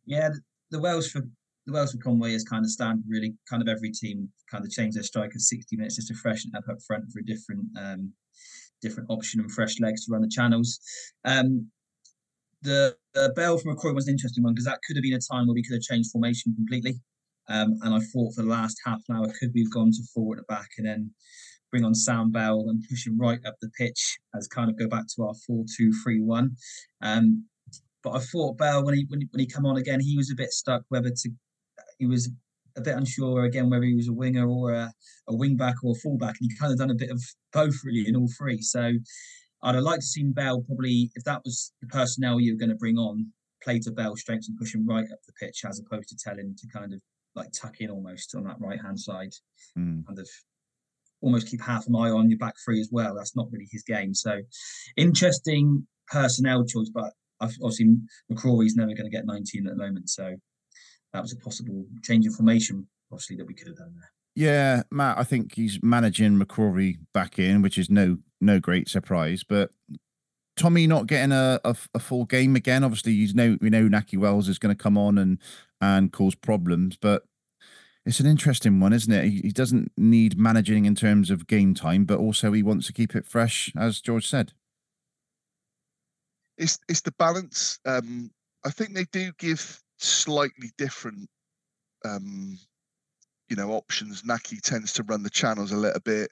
Yeah, the Wells for the Wells for Conway is kind of standard. Really, kind of every team kind of change their striker 60 minutes just to freshen up up front for a different um, different option and fresh legs to run the channels. Um, the, Bell from McCrorie was an interesting one because that could have been a time where we could have changed formation completely. Um, and I thought for the last half an hour, could we have gone to forward at the back and then bring on Sam Bell and push him right up the pitch as kind of go back to our 4 2 3 1. Um, but I thought Bell, when he, when he, when he come on again, he was a bit stuck whether to, he was a bit unsure again whether he was a winger or a, a wing back or a fullback. And he kind of done a bit of both really in all three. So I'd have liked to see Bell probably, if that was the personnel you were going to bring on, play to Bell strengths and push him right up the pitch as opposed to tell him to kind of like tuck in almost on that right hand side, mm. kind of almost keep half an eye on your back three as well. That's not really his game. So interesting personnel choice, but obviously McCrorie's never going to get 19 at the moment. So that was a possible change in formation, obviously, that we could have done there. Yeah, Matt, I think he's managing McCrory back in, which is no no great surprise. But Tommy not getting a, a, a, full game again. Obviously, you know we know Nahki Wells is going to come on and and cause problems, but it's an interesting one, isn't it? He, he doesn't need managing in terms of game time, but also he wants to keep it fresh, as George said. It's it's the balance. Um, I think they do give slightly different, um, you know, options. Nahki tends to run the channels a little bit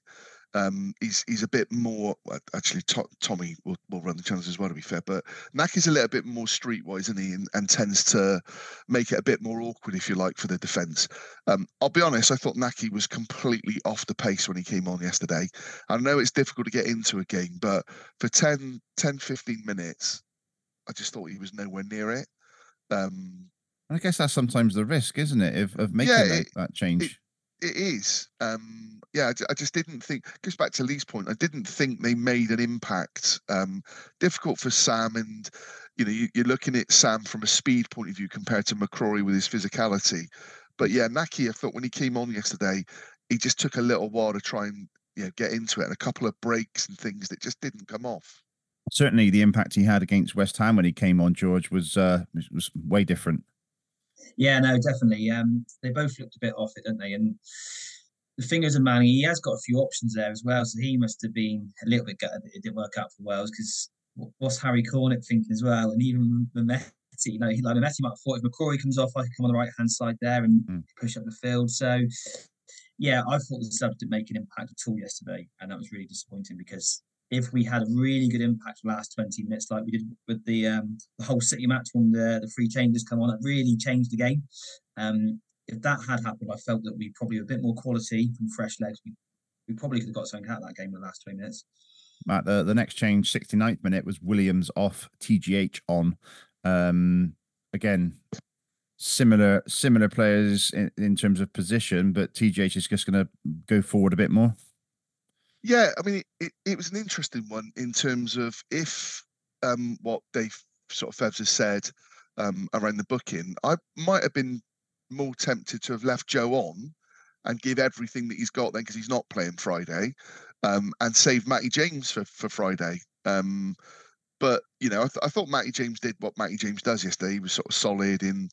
Um, he's he's a bit more actually. To, Tommy will, will run the channels as well, to be fair. But Nahki's a little bit more streetwise, isn't he? And, and tends to make it a bit more awkward, if you like, for the defence. Um, I'll be honest. I thought Nahki was completely off the pace when he came on yesterday. I know it's difficult to get into a game, but for 10, 10 15 minutes, I just thought he was nowhere near it. Um, I guess that's sometimes the risk, isn't it, of, of making Yeah, that, that change? It is. Um, yeah, I, I just didn't think. Goes back to Lee's point. I didn't think they made an impact. Um, difficult for Sam, and you know, you, you're looking at Sam from a speed point of view compared to McCrorie with his physicality. But yeah, Nahki, I thought when he came on yesterday, he just took a little while to try and you know get into it, and a couple of breaks and things that just didn't come off. Certainly, the impact he had against West Ham when he came on, George, was uh, was way different. Yeah, no, definitely. Um, they both looked a bit off it, didn't they? And the fingers of Manning, he has got a few options there as well. So he must have been a little bit gutted that it didn't work out for Wells because what's Harry Cornick thinking as well? And even Mehmeti, you know, he, like Mehmeti might have thought if McCrorie comes off, I could come on the right hand side there and Mm. push up the field. So yeah, I thought the subs didn't make an impact at all yesterday, and that was really disappointing because if we had a really good impact the last 20 minutes like we did with the um, the Hull City match when the the free changes come on, it really changed the game. Um, if that had happened, I felt that we probably a bit more quality from fresh legs. We, we probably could have got something out of that game in the last 20 minutes. Matt, the, the next change, 69th minute, was Williams off, TGH on. Um, again, similar similar players in, in terms of position, but TGH is just going to go forward a bit more. Yeah, I mean, it, it, was an interesting one in terms of if um, what Dave sort of Fevs has said um, around the booking, I might have been more tempted to have left Joe on and give everything that he's got then because he's not playing Friday um, and save Matty James for, for Friday. Um, but, you know, I, th- I thought Matty James did what Matty James does yesterday. He was sort of solid in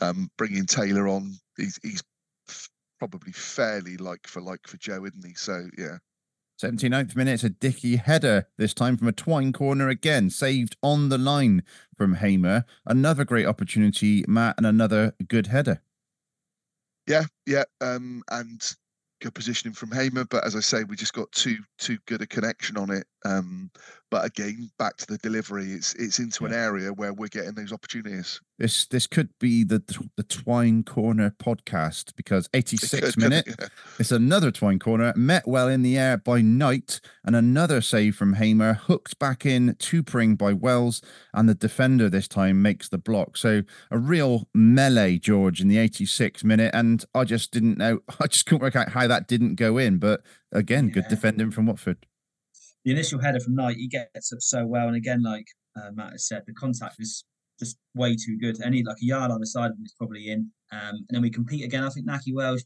um, bringing Taylor on. He's, he's f- probably fairly like for like for Joe, isn't he? So, yeah. 79th minute, a Dickie header, this time from a twine corner again, saved on the line from Hamer. Another great opportunity, Matt, and another good header. Yeah, yeah, um, and good positioning from Hamer. But as I say, we just got too too good a connection on it. Um, but again, back to the delivery, it's it's into an area where we're getting those opportunities. This this could be the the Twine Corner podcast because 86 could, minute, it? Yeah. it's another Twine Corner met well in the air by Knight and another save from Hamer hooked back in to Pring by Wells and the defender this time makes the block. So a real melee, George, in the 86 minute, and I just didn't know, I just couldn't work out how that didn't go in. But again, good defending from Watford. The initial header from Knight, he gets up so well. And again, like uh, Matt has said, the contact was just way too good. Any like a yard on the side of him is probably in. Um, and then we compete again. I think Nahki Wells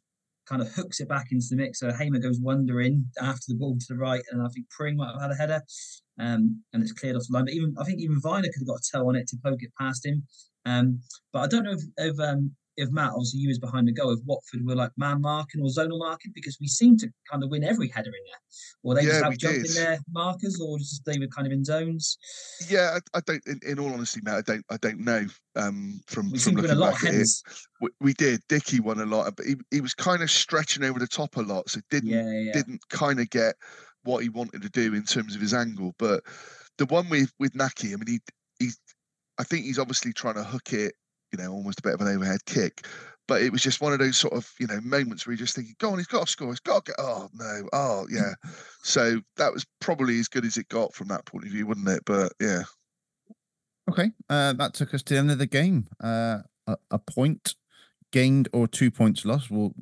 kind of hooks it back into the mix. So Hamer goes wandering after the ball to the right, and I think Pring might have had a header, um, and it's cleared off the line. But even I think even Vyner could have got a toe on it to poke it past him. Um, but I don't know if, if um, if Matt, obviously you was behind the goal, if Watford were like man marking or zonal marking, because we seem to kind of win every header in there, or they just Yeah, out we jumping did. their markers, or just they were kind of in zones. Yeah, I, I don't. In, in all honesty, Matt, I don't. I don't know. Um, from We from seem to win a looking back at it, we, we did. Dickie won a lot, but he, he was kind of stretching over the top a lot, so didn't Yeah, yeah, didn't kind of get what he wanted to do in terms of his angle. But the one with with Nahki, I mean, he he's I think he's obviously trying to hook it, you know, almost a bit of an overhead kick. But it was just one of those sort of, you know, moments where you're just thinking, go on, he's got to score, he's got to get, oh no, oh yeah. so that was probably as good as it got from that point of view, wouldn't it? But yeah, Okay, uh, that took us to the end of the game. Uh, a, a point gained or two points lost. We'll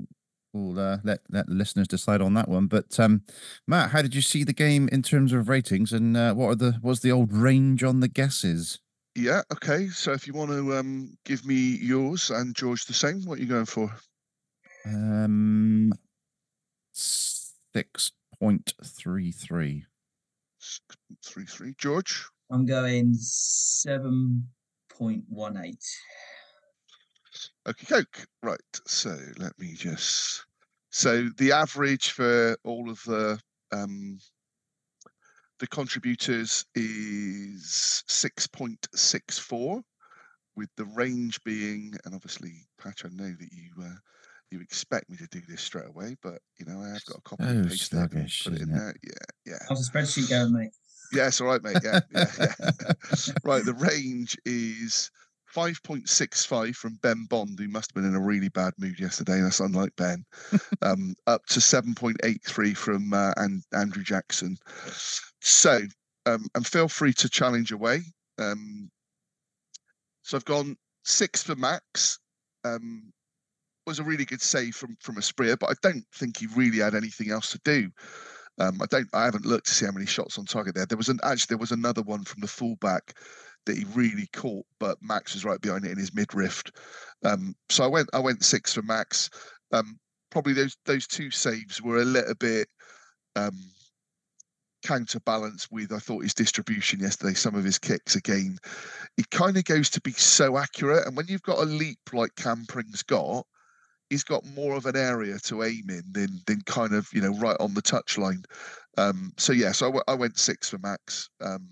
we'll uh, let let the listeners decide on that one. But um, Matt, how did you see the game in terms of ratings, and uh, what are the what's the old range on the guesses? Yeah, okay. So if you want to um, give me yours and George the same, what are you going for? Um, six point three three. Six, three, three. George. I'm going seven point one eight. Okay, Coke. Right. So let me just. So the average for all of the um, the contributors is six point six four, with the range being, and obviously, Patch, I know that you uh, you expect me to do this straight away, but you know I have got a copy So and paste it and sluggish, put it in it? there. Yeah, yeah. How's the spreadsheet going, mate? Yeah, it's all right, mate. Yeah, yeah, yeah. right. The range is 5.65 from Ben Bond, who must have been in a really bad mood yesterday. That's unlike Ben. um, up to 7.83 from uh, and Andrew Jackson. So, um, and feel free to challenge away. Um, so I've gone six for Max. Um, was a really good save from from Asprilla, but I don't think he really had anything else to do. Um, I don't. I haven't looked to see how many shots on target there. There was an actually there was another one from the fullback that he really caught, but Max was right behind it in his midriff. Um, so I went I went six for Max. Um, probably those those two saves were a little bit um, counterbalanced with I thought his distribution yesterday. Some of his kicks again, he kind of goes to be so accurate, and when you've got a leap like Cam Pring's got, he's got more of an area to aim in than than kind of you know right on the touchline. Um, so yeah, so I, w- I went six for Max, um,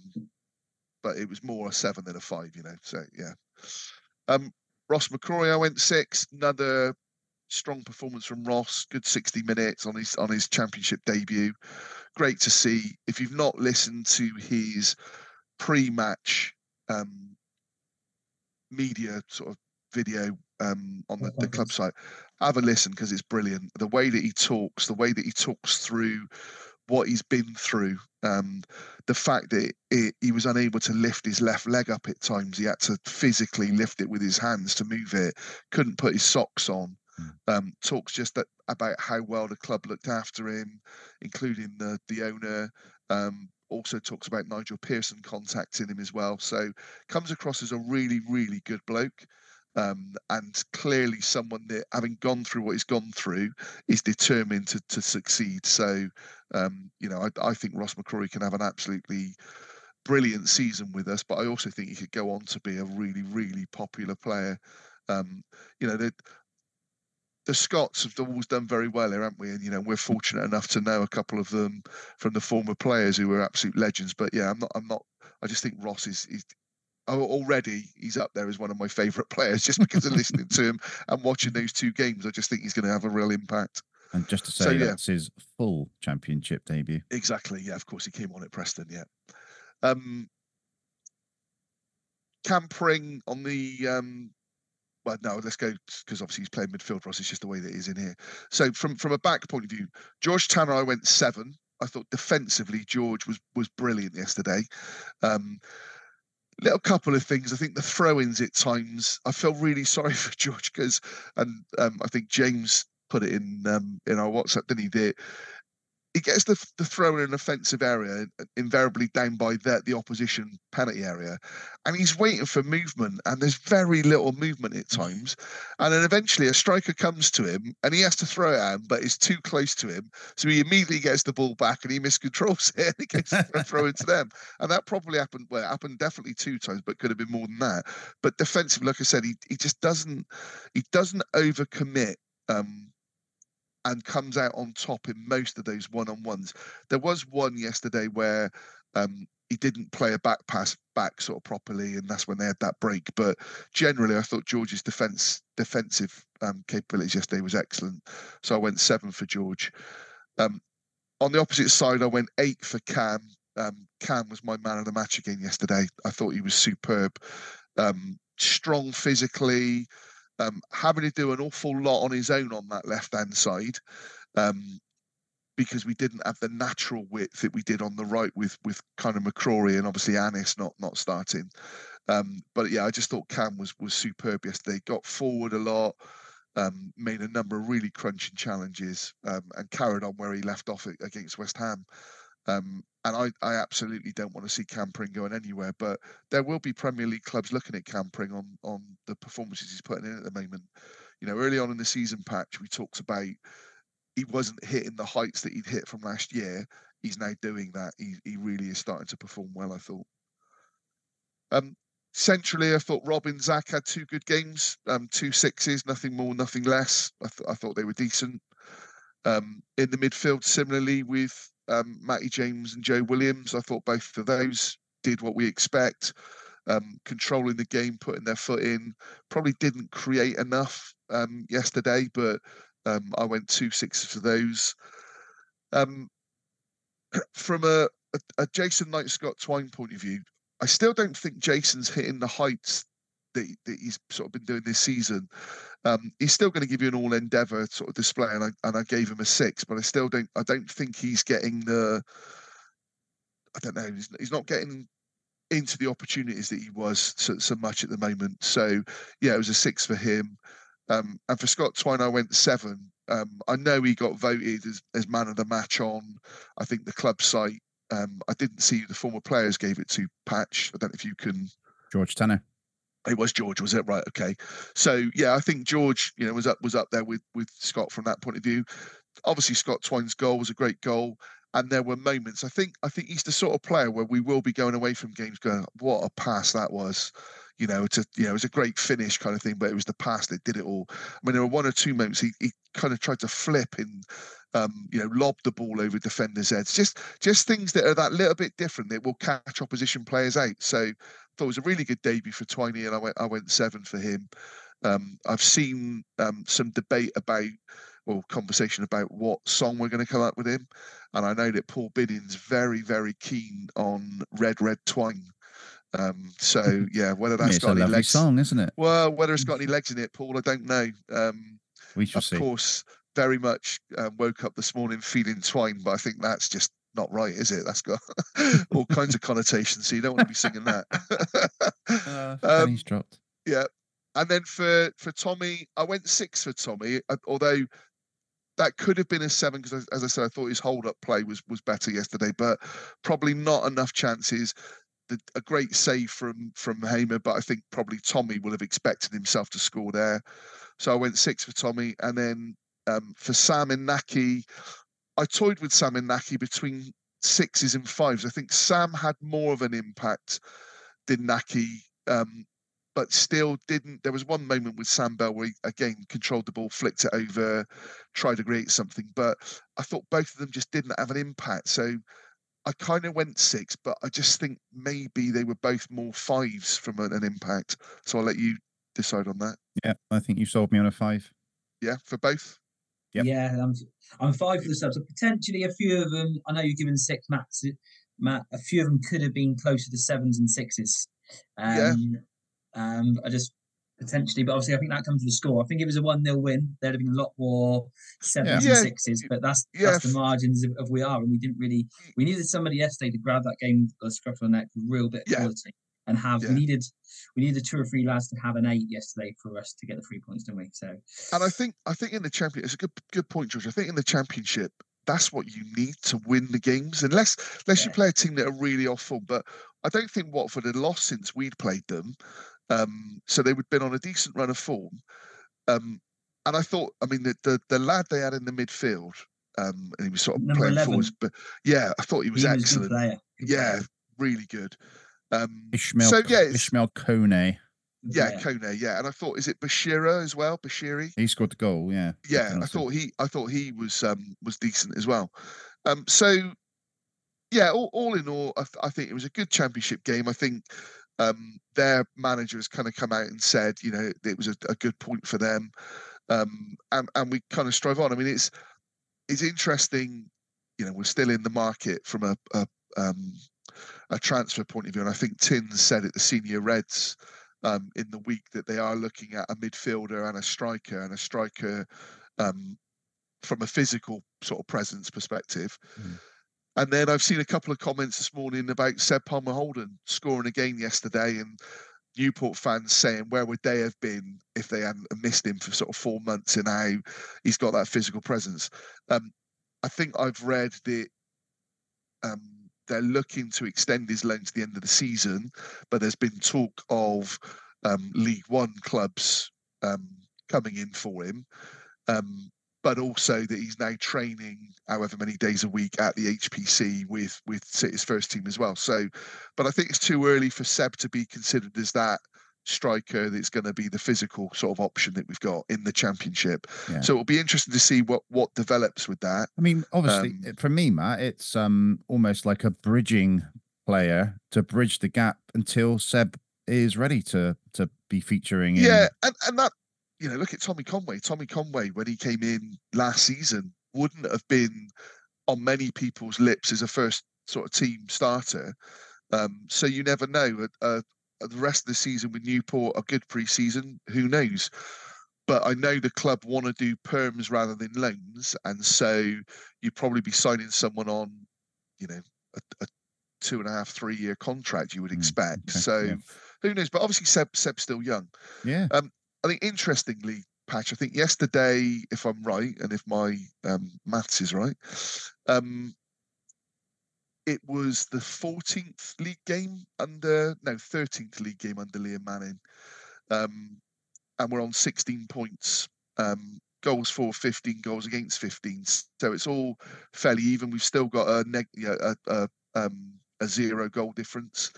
but it was more a seven than a five, you know. So yeah, um, Ross McCrorie, I went six. Another strong performance from Ross. Good sixty minutes on his on his championship debut. Great to see. If you've not listened to his pre-match um, media sort of video um, on the, the club site. Have a listen because it's brilliant. The way that he talks, the way that he talks through what he's been through, um, the fact that it, he was unable to lift his left leg up at times, he had to physically lift it with his hands to move it. Couldn't put his socks on. Um, talks just that, about how well the club looked after him, including the the owner. Um, also talks about Nigel Pearson contacting him as well. So comes across as a really, really good bloke. Um, and clearly someone that having gone through what he's gone through is determined to, to succeed. So, um, you know, I, I think Ross McCrorie can have an absolutely brilliant season with us, but I also think he could go on to be a really, really popular player. Um, you know, the, the Scots have always done very well here, haven't we? And you know, we're fortunate enough to know a couple of them from the former players who were absolute legends. But yeah, I'm not. I'm not. I just think Ross is. is already he's up there as one of my favourite players just because of listening to him and watching those two games. I just think he's going to have a real impact. And just to say, So, yeah. that's his full championship debut. Exactly. Yeah, of course he came on at Preston. Yeah. Um, Cam Pring on the um, well, no, let's go because obviously he's playing midfield for us. It's just the way that it is in here. So from from a back point of view, George Tanner, I went seven. I thought defensively George was was brilliant yesterday. Um, little couple of things. I think the throw-ins at times. I feel really sorry for George because, and um, I think James put it in um, in our WhatsApp, didn't he? That he gets the the throw in an offensive area, invariably down by the the opposition penalty area, and he's waiting for movement, and there's very little movement at times, and then eventually a striker comes to him, and he has to throw it at him, but it's too close to him, so he immediately gets the ball back and he miscontrols it, and he gets to throw it to them, and that probably happened. Well, it happened definitely two times, but could have been more than that. But defensively, like I said, he he just doesn't he doesn't overcommit. Um, and comes out on top in most of those one-on-ones. There was one yesterday where um, he didn't play a back pass back sort of properly, and that's when they had that break. But generally, I thought George's defense defensive um, capabilities yesterday was excellent. So I went seven for George. Um, on the opposite side, I went eight for Cam. Um, Cam was my man of the match again yesterday. I thought he was superb, um, strong physically, um, having to do an awful lot on his own on that left hand side. Um, because we didn't have the natural width that we did on the right with with kind of McCrorie and obviously Anis not not starting. Um, but yeah, I just thought Cam was was superb yesterday. Got forward a lot, um, made a number of really crunching challenges, um, and carried on where he left off against West Ham. Um, and I, I absolutely don't want to see Cam Pring going anywhere, but there will be Premier League clubs looking at Cam Pring on on the performances he's putting in at the moment. You know, early on in the season patch, we talked about he wasn't hitting the heights that he'd hit from last year. He's now doing that. He he really is starting to perform well. I thought. Um, centrally, I thought Robin Zach had two good games, um, two sixes, nothing more, nothing less. I, th- I thought they were decent. Um, in the midfield, similarly with um, Matty James and Joe Williams, I thought both of those did what we expect, um, controlling the game, putting their foot in. Probably didn't create enough um, yesterday, but Um, I went two sixes for those. Um, from a, a, a Jason Knight Scott Twine point of view, I still don't think Jason's hitting the heights that, that he's sort of been doing this season. Um, he's still going to give you an all endeavour sort of display, and I and I gave him a six, but I still don't I don't think he's getting the I don't know he's, he's not getting into the opportunities that he was so, so much at the moment. So yeah, it was a six for him. Um, and for Scott Twine, I went seven. Um, I know he got voted as, as man of the match on, I think the club site. Um, I didn't see the former players gave it to. Patch. I don't know if you can George Tanner. It was George, was it? Right. Okay. So yeah, I think George, you know, was up was up there with with Scott from that point of view. Obviously, Scott Twine's goal was a great goal, and there were moments. I think I think he's the sort of player where we will be going away from games going, "What a pass that was!" You know, it's a you know, it was a great finish kind of thing, but it was the pass that did it all. I mean, there were one or two moments he, he kind of tried to flip and um, you know, lob the ball over defenders' heads. Just just things that are that little bit different that will catch opposition players out. So thought it was a really good debut for Twiney, and I went I went seven for him. Um, I've seen um, some debate about or conversation about what song we're going to come up with him, and I know that Paul Bidding's very very keen on Red Red Twine. Um, so yeah, whether that's a got any legs, song, isn't it? well, whether it's got any legs in it, Paul, I don't know. Um, We shall of see. course, very much um, woke up this morning feeling twine, but I think that's just not right, is it? That's got all kinds of connotations, so you don't want to be singing that. Uh, Um, dropped. yeah, and then for for Tommy, I went six for Tommy, uh, although that could have been a seven because, as I said, I thought his hold up play was was better yesterday, but probably not enough chances. The, a great save from from Hamer, but I think probably Tommy will have expected himself to score there. So I went six for Tommy, and then um, for Sam and Nahki, I toyed with Sam and Nahki between sixes and fives. I think Sam had more of an impact than Nahki, um, but still didn't. There was one moment with Sam Bell where he again controlled the ball, flicked it over, tried to create something, but I thought both of them just didn't have an impact. So I kind of went six, but I just think maybe they were both more fives from an, an impact. So I'll let you decide on that. Yeah, I think you sold me on a five. Yeah, for both. Yep. Yeah, I'm, I'm five for the subs. So potentially a few of them. I know you're giving six, Matt. Matt, a few of them could have been closer to sevens and sixes. Um, Yeah. Um, I just potentially, but obviously, I think that comes with the score. I think if it was a one 0 win, there'd have been a lot more sevens Yeah. and sixes. But that's Yeah, that's the margins of, of we are, and we didn't really. We needed somebody yesterday to grab that game, scruff on the neck, with real bit of quality, and have Yeah. needed we needed two or three lads to have an eight yesterday for us to get the three points, didn't we? So And I think I think in the championship it's a good good point, George. I think in the championship, that's what you need to win the games, unless unless you play a team that are really awful. But I don't think Watford had lost since we'd played them, um, so they would have been on a decent run of form. Um, and I thought, I mean, the, the the lad they had in the midfield, um, and he was sort of Number playing 11. forwards, but yeah, I thought he was he was excellent. player. good yeah, really good. Um, Ishmael, so yeah, Ishmael Kone. good yeah. Kone, yeah, and I thought, is it Bashira as well? Bashiri? He scored the goal. Yeah. yeah, I thought he I thought he was um was decent as well. Um so yeah, all, all in all, I, th- I think it was a good championship game. I think um their manager has kind of come out and said, you know, it was a, a good point for them. Um and, and we kind of strive on. I mean, it's it's interesting, you know, we're still in the market from a, a um a transfer point of view. And I think Tins said at the senior Reds um, in the week that they are looking at a midfielder and a striker, and a striker um, from a physical sort of presence perspective. Mm. And then I've seen a couple of comments this morning about Seb Palmer-Houlden scoring again yesterday, and Newport fans saying where would they have been if they hadn't missed him for sort of four months, and how he's got that physical presence. Um, I think I've read that um, they're looking to extend his loan to the end of the season, but there's been talk of um, League One clubs um, coming in for him, um, but also that he's now training however many days a week at the HPC with with City's first team as well. So, but I think it's too early for Seb to be considered as that striker that's going to be the physical sort of option that we've got in the championship. Yeah. So it'll be interesting to see what what develops with that. I mean, obviously, Um, for me, Matt, it's um almost like a bridging player to bridge the gap until Seb is ready to to be featuring. In, Yeah, and, and that you know, look at Tommy Conway. Tommy Conway, when he came in last season, wouldn't have been on many people's lips as a first sort of team starter. Um, so you never know. Uh, uh, the rest of the season with Newport, a good pre-season, who knows? But I know the club want to do perms rather than loans, and so you'd probably be signing someone on, you know, a, a two and a half, three-year contract. You would Mm, expect. okay, so yeah. who knows? But obviously, Seb Seb's still young. Yeah. Um, I think interestingly, Patch, I think yesterday, if I'm right, and if my um, maths is right, um, it was the 14th league game under, no, 13th league game under Liam Manning. Um, and we're on 16 points. Um, goals for 15, goals against 15. So it's all fairly even. We've still got a, neg- a, a, um, a zero goal difference.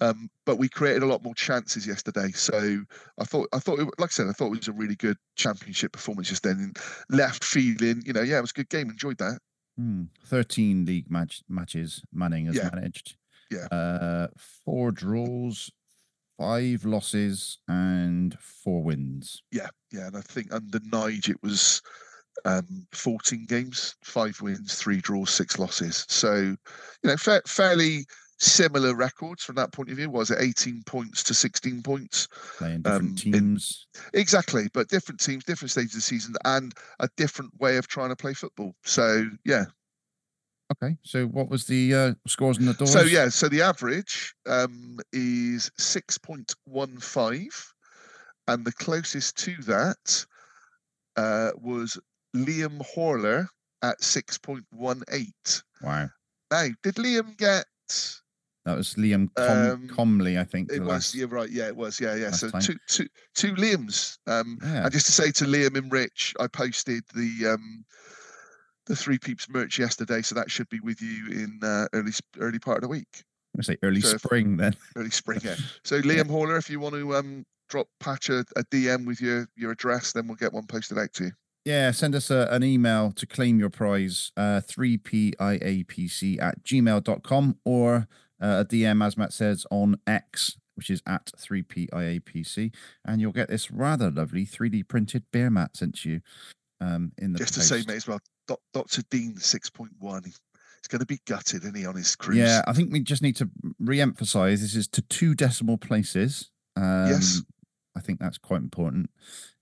Um, but we created a lot more chances yesterday. So I thought, I thought, it, like I said, I thought it was a really good championship performance just then. And left feeling, you know, yeah, it was a good game. Enjoyed that. Hmm. 13 league match matches Manning has Yeah. managed. Yeah. Uh, four draws, five losses, and four wins. Yeah, yeah. And I think under Nige it was um, 14 games, five wins, three draws, six losses. So, you know, fa- fairly similar records from that point of view. Was it 18 points to 16 points? Playing different Um, in- teams. Exactly, but different teams, different stages of the season, and a different way of trying to play football. So, yeah. Okay. So what was the uh, scores on the doors? So, yeah, so the average um, is 6.15, and the closest to that uh, was Liam Horler at 6.18. Wow. Now, did Liam get? That was Liam Com- Um, Comley, I think. It was. last- You're right. Yeah, it was. Yeah, yeah. So time. two, two, two Liams. Um, Yeah. And just to say to Liam and Rich, I posted the um, the Three Peeps merch yesterday, so that should be with you in uh, early early part of the week, I say early so if- spring then. early spring. Yeah. So Liam Horler, if you want to um, drop Patch a, a DM with your your address, then we'll get one posted out to you. Yeah, send us a, an email to claim your prize, uh, 3piapc at gmail.com or uh, a DM, as Matt says, on X, which is at 3piapc. And you'll get this rather lovely 3D printed beer mat sent to you um, in the Just to say, mate, as well, Doc- Dr. Dean six point one. He's going to be gutted, isn't he, on his cruise? Yeah, I think we just need to re emphasize this is to two decimal places. Um, Yes. I think that's quite important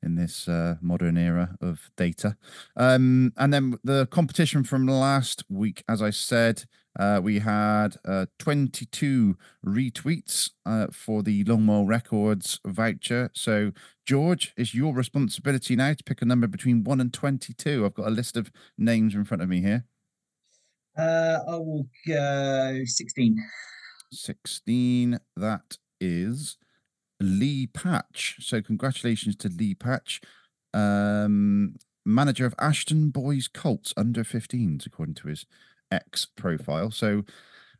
in this uh, modern era of data. Um, and then the competition from last week, as I said, uh, we had uh, 22 retweets uh, for the Longmore Records voucher. So, George, it's your responsibility now to pick a number between 1 and 22. I've got a list of names in front of me here. Uh, I will go 16. 16. That is Lee Patch. So congratulations to Lee Patch, um, manager of Ashton Boys Colts under 15s, according to his X profile. So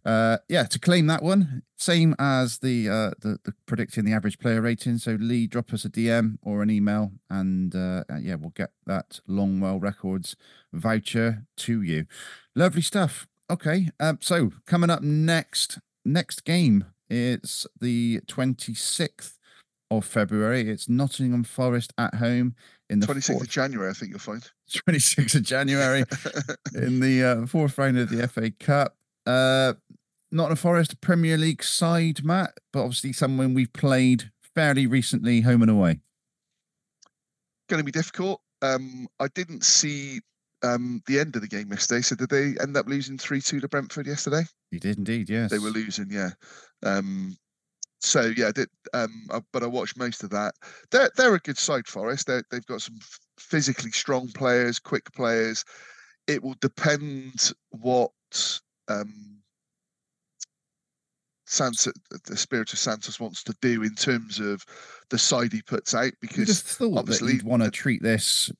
uh, yeah, to claim that one, same as the, uh, the the predicting the average player rating. So Lee, drop us a DM or an email, and uh, yeah, we'll get that Longwell Records voucher to you. Lovely stuff. Okay, um, so coming up next, next game, it's the 26th of February. It's Nottingham Forest at home in the 26th of January, I think you'll find. 26th of January in the uh, fourth round of the FA Cup. Uh, Nottingham Forest, Premier League side, Matt, but obviously someone we've played fairly recently, home and away. going to be difficult. Um, I didn't see um, the end of the game yesterday. So did they end up losing three two to Brentford yesterday? You did indeed, yes. They were losing, yeah. Um, so yeah, did, um, I, but I watched most of that. They're they're a good side, Forest. They they've got some physically strong players, quick players. It will depend what um, Santa, the spirit of Santos wants to do in terms of the side he puts out. You Because just thought that obviously you'd want to the- treat this Is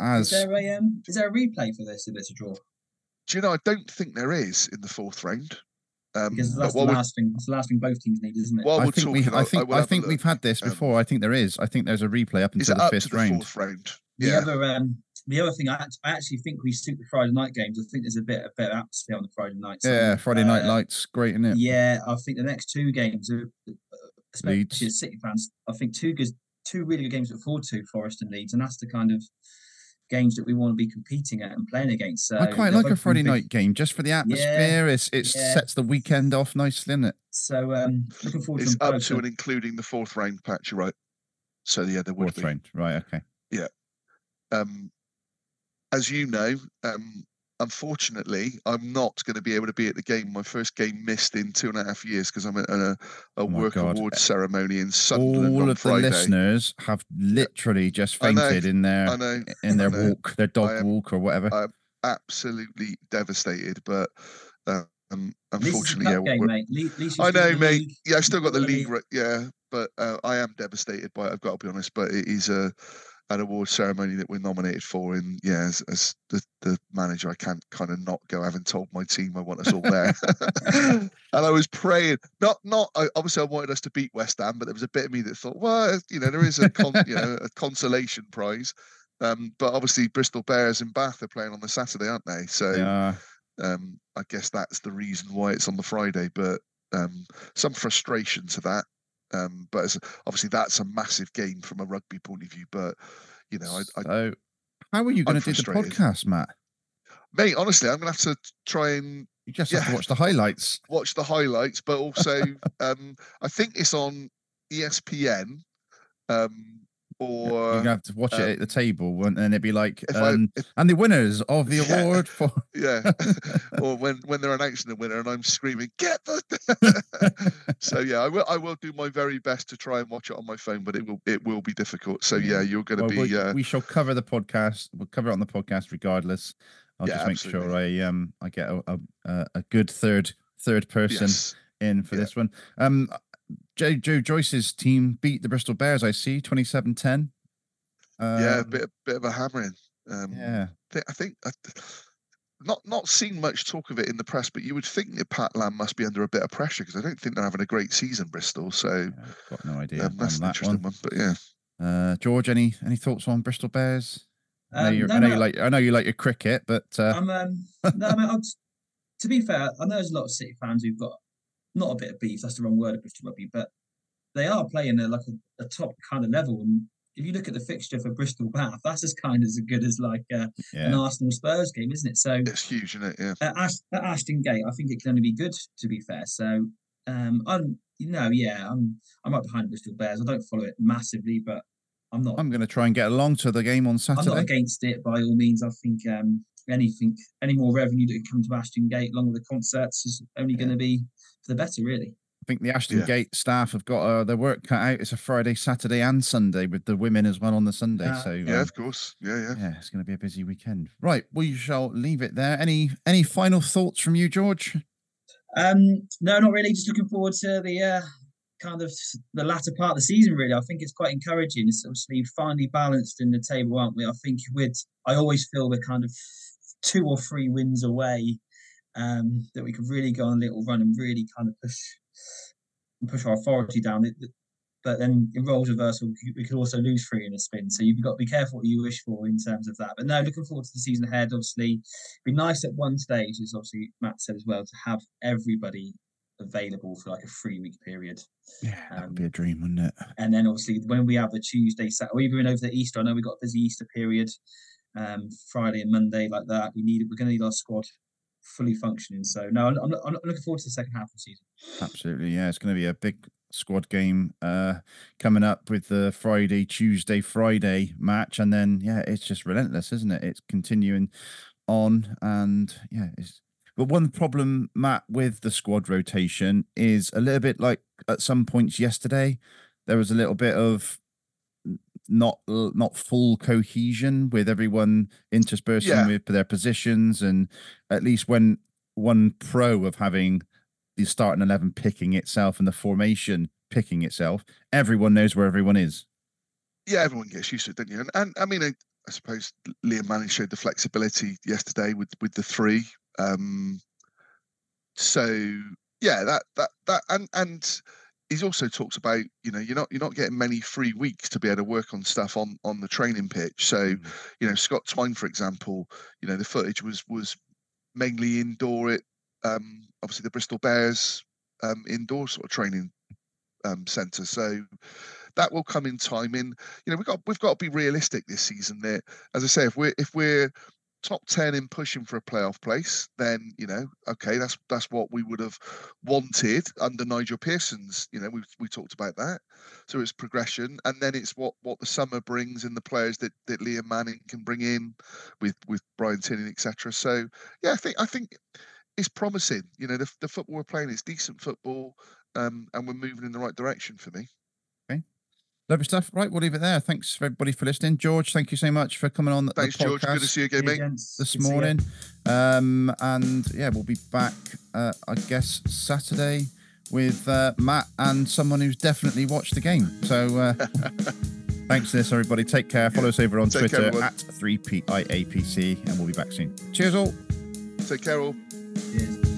as there a um, is there a replay for this if it's a draw? Do you know? I don't think there is in the fourth round. Um, Because that's the while we're- last thing. It's the last thing both teams need, isn't it? while I think we talking, I I- think will I, have think we've had this Um, before. I think there is. I think there's a replay up Is until it the up to fifth the round. fourth round? The other um, the other thing I, act- I actually think we suit the Friday night games. I think there's a bit a better atmosphere on the Friday night. so, Yeah, Friday Night uh, Lights, great, isn't it? Yeah, I think the next two games, are, uh, especially Leeds. City fans, I think two good two really good games to look forward to, Forest and Leeds, and that's the kind of games that we want to be competing at and playing against. So I quite like a both Friday big- night game just for the atmosphere. it's it yeah. sets the weekend off nicely, doesn't it? So um, looking forward It's to up to and including the fourth round patch, right? So yeah, there would Fourth be. round, right? Okay. Yeah. Um, as you know, um, unfortunately, I'm not going to be able to be at the game. My first game missed in two and a half years because I'm at a, a Oh work God. award ceremony in Sunderland All on of Friday. the listeners have literally just fainted in their in their walk, their dog am- walk or whatever. I'm absolutely devastated, but um, At least it's a unfortunately, yeah, game, mate. Least I know, mate. league. Yeah, I've still got the league, league. yeah, but uh, I am devastated by it. I've got to be honest. But it is a an award ceremony that we're nominated for, and yeah, as, as the, the manager, I can't kind of not go. I haven't told my team I want us all there, and I was praying. Not, not. Obviously, I wanted us to beat West Ham, but there was a bit of me that thought, well, you know, there is a con, you know a consolation prize. Um, but obviously, Bristol Bears and Bath are playing on the Saturday, aren't they? So Yeah. um, I guess that's the reason why it's on the Friday. But um, some frustration to that. Um, but obviously, that's a massive game from a rugby point of view. But you know, I, I so, how are you going to do the podcast, Matt? mate, honestly, I'm gonna have to try and You just have to watch the highlights. watch the highlights. But also, um, I think it's on ESPN. Um, or gonna have to watch um, it at the table, and then it'd be like, if I, um, if, and the winners of the Yeah. award for yeah, or when when they're announcing the winner and I'm screaming, "Get the!" so yeah, I will I will do my very best to try and watch it on my phone, but it will it will be difficult. So Yeah. you're going to Well, be we, uh, we shall cover the podcast. We'll cover it on the podcast regardless. I'll Yeah, just make sure. I um I get a, a, a a good third third person yes, in for yeah. this one. Um, Joe, Joe Joyce's team beat the Bristol Bears. I see 27-10. yeah, a Um, bit bit of a hammering. Um, yeah. thi- I think I, not not seen much talk of it in the press, but you would think that Pat Lam must be under a bit of pressure because I don't think they're having a great season, Bristol. So yeah, I've got no idea um, that's on an that interesting one. one. But yeah, Uh, George, any any thoughts on Bristol Bears? I know, Um, you're, no, I know no, you like I know you like your cricket, but uh, I'm um no, I mean, I'll, to be fair, I know there's a lot of City fans who've got not a bit of beef. That's the wrong word of Bristol Rugby, but they are playing at like a, a top kind of level. And if you look at the fixture for Bristol Bath, that's as kind of as good as like uh, an Arsenal Spurs game, isn't it? So it's huge, isn't it? Yeah, at, Ash- at Ashton Gate, I think it can only be good. To be fair, so um, I'm you know yeah, I'm I'm right behind Bristol Bears. I don't follow it massively, but I'm not I'm going to try and get along to the game on Saturday. I'm Saturday. not against it by all means. I think um, anything, any more revenue that can come to Ashton Gate along with the concerts is only going to be for the better, really. I think the Ashton Yeah. Gate staff have got uh, their work cut out. It's a Friday, Saturday, and Sunday with the women as well on the Sunday. Uh, so yeah, um, of course, yeah, yeah. yeah, it's going to be a busy weekend. Right, we shall leave it there. Any any final thoughts from you, George? Um, no, not really. Just looking forward to the uh, kind of the latter part of the season. Really, I think it's quite encouraging. It's obviously finally balanced in the table, aren't we? I think with I always feel we're kind of two or three wins away um, that we could really go on a little run and really kind of push push our authority down. It, but then in roles reversal, we could- also lose three in a spin. So you've got to be careful what you wish for in terms of that. But no, looking forward to the season ahead. Obviously, it'd be nice at one stage, as obviously Matt said as well, to have everybody available for like a three week period. Yeah, that would Um, be a dream, wouldn't it? And then obviously when we have the Tuesday, Saturday, or even over the Easter, I know we've got a busy Easter period, um, Friday and Monday like that. We need we're going to need our squad fully functioning. So no, I'm, I'm, I'm looking forward to the second half of the season. Absolutely, yeah. It's going to be a big squad game uh, coming up with the Friday, Tuesday, Friday match, and then yeah, it's just relentless, isn't it? It's continuing on, and yeah, it's. But one problem, Matt, with the squad rotation is a little bit like at some points yesterday, there was a little bit of not not full cohesion with everyone interspersing Yeah. with their positions, and at least when one pro of having the starting 11 picking itself and the formation picking itself, everyone knows where everyone is. yeah, everyone gets used to it, don't you? And, and I mean, I, I suppose Liam Manning showed the flexibility yesterday with with the three. Um, so yeah, that that that and and he's also talked about you know you're not you're not getting many free weeks to be able to work on stuff on on the training pitch. So you know Scott Twine, for example, you know the footage was was mainly indoor at um, obviously the Bristol Bears um, indoor sort of training um, centre. So that will come in time. In you know, we've got we've got to be realistic this season. That, as I say, if we're if we're top 10 in pushing for a playoff place then you know okay that's that's what we would have wanted under Nigel Pearson's you know we we talked about that. So it's progression and then it's what what the summer brings and the players that that Liam Manning can bring in with with Brian Tinnion etc so yeah I think I think it's promising you know the, the football we're playing is decent football um, and we're moving in the right direction for me Lovely stuff. Right, we'll leave it there. Thanks everybody for listening. George, thank you so much for coming on the, thanks the George good to podcast see you again mate this Good to see you. morning. Um, and yeah, we'll be back, uh, I guess, Saturday with uh, Matt and someone who's definitely watched the game. So uh, thanks to this, everybody. Take care. Follow us over on Take Twitter everyone. at 3PIAPC, and we'll be back soon. Cheers, all. take care all Cheers.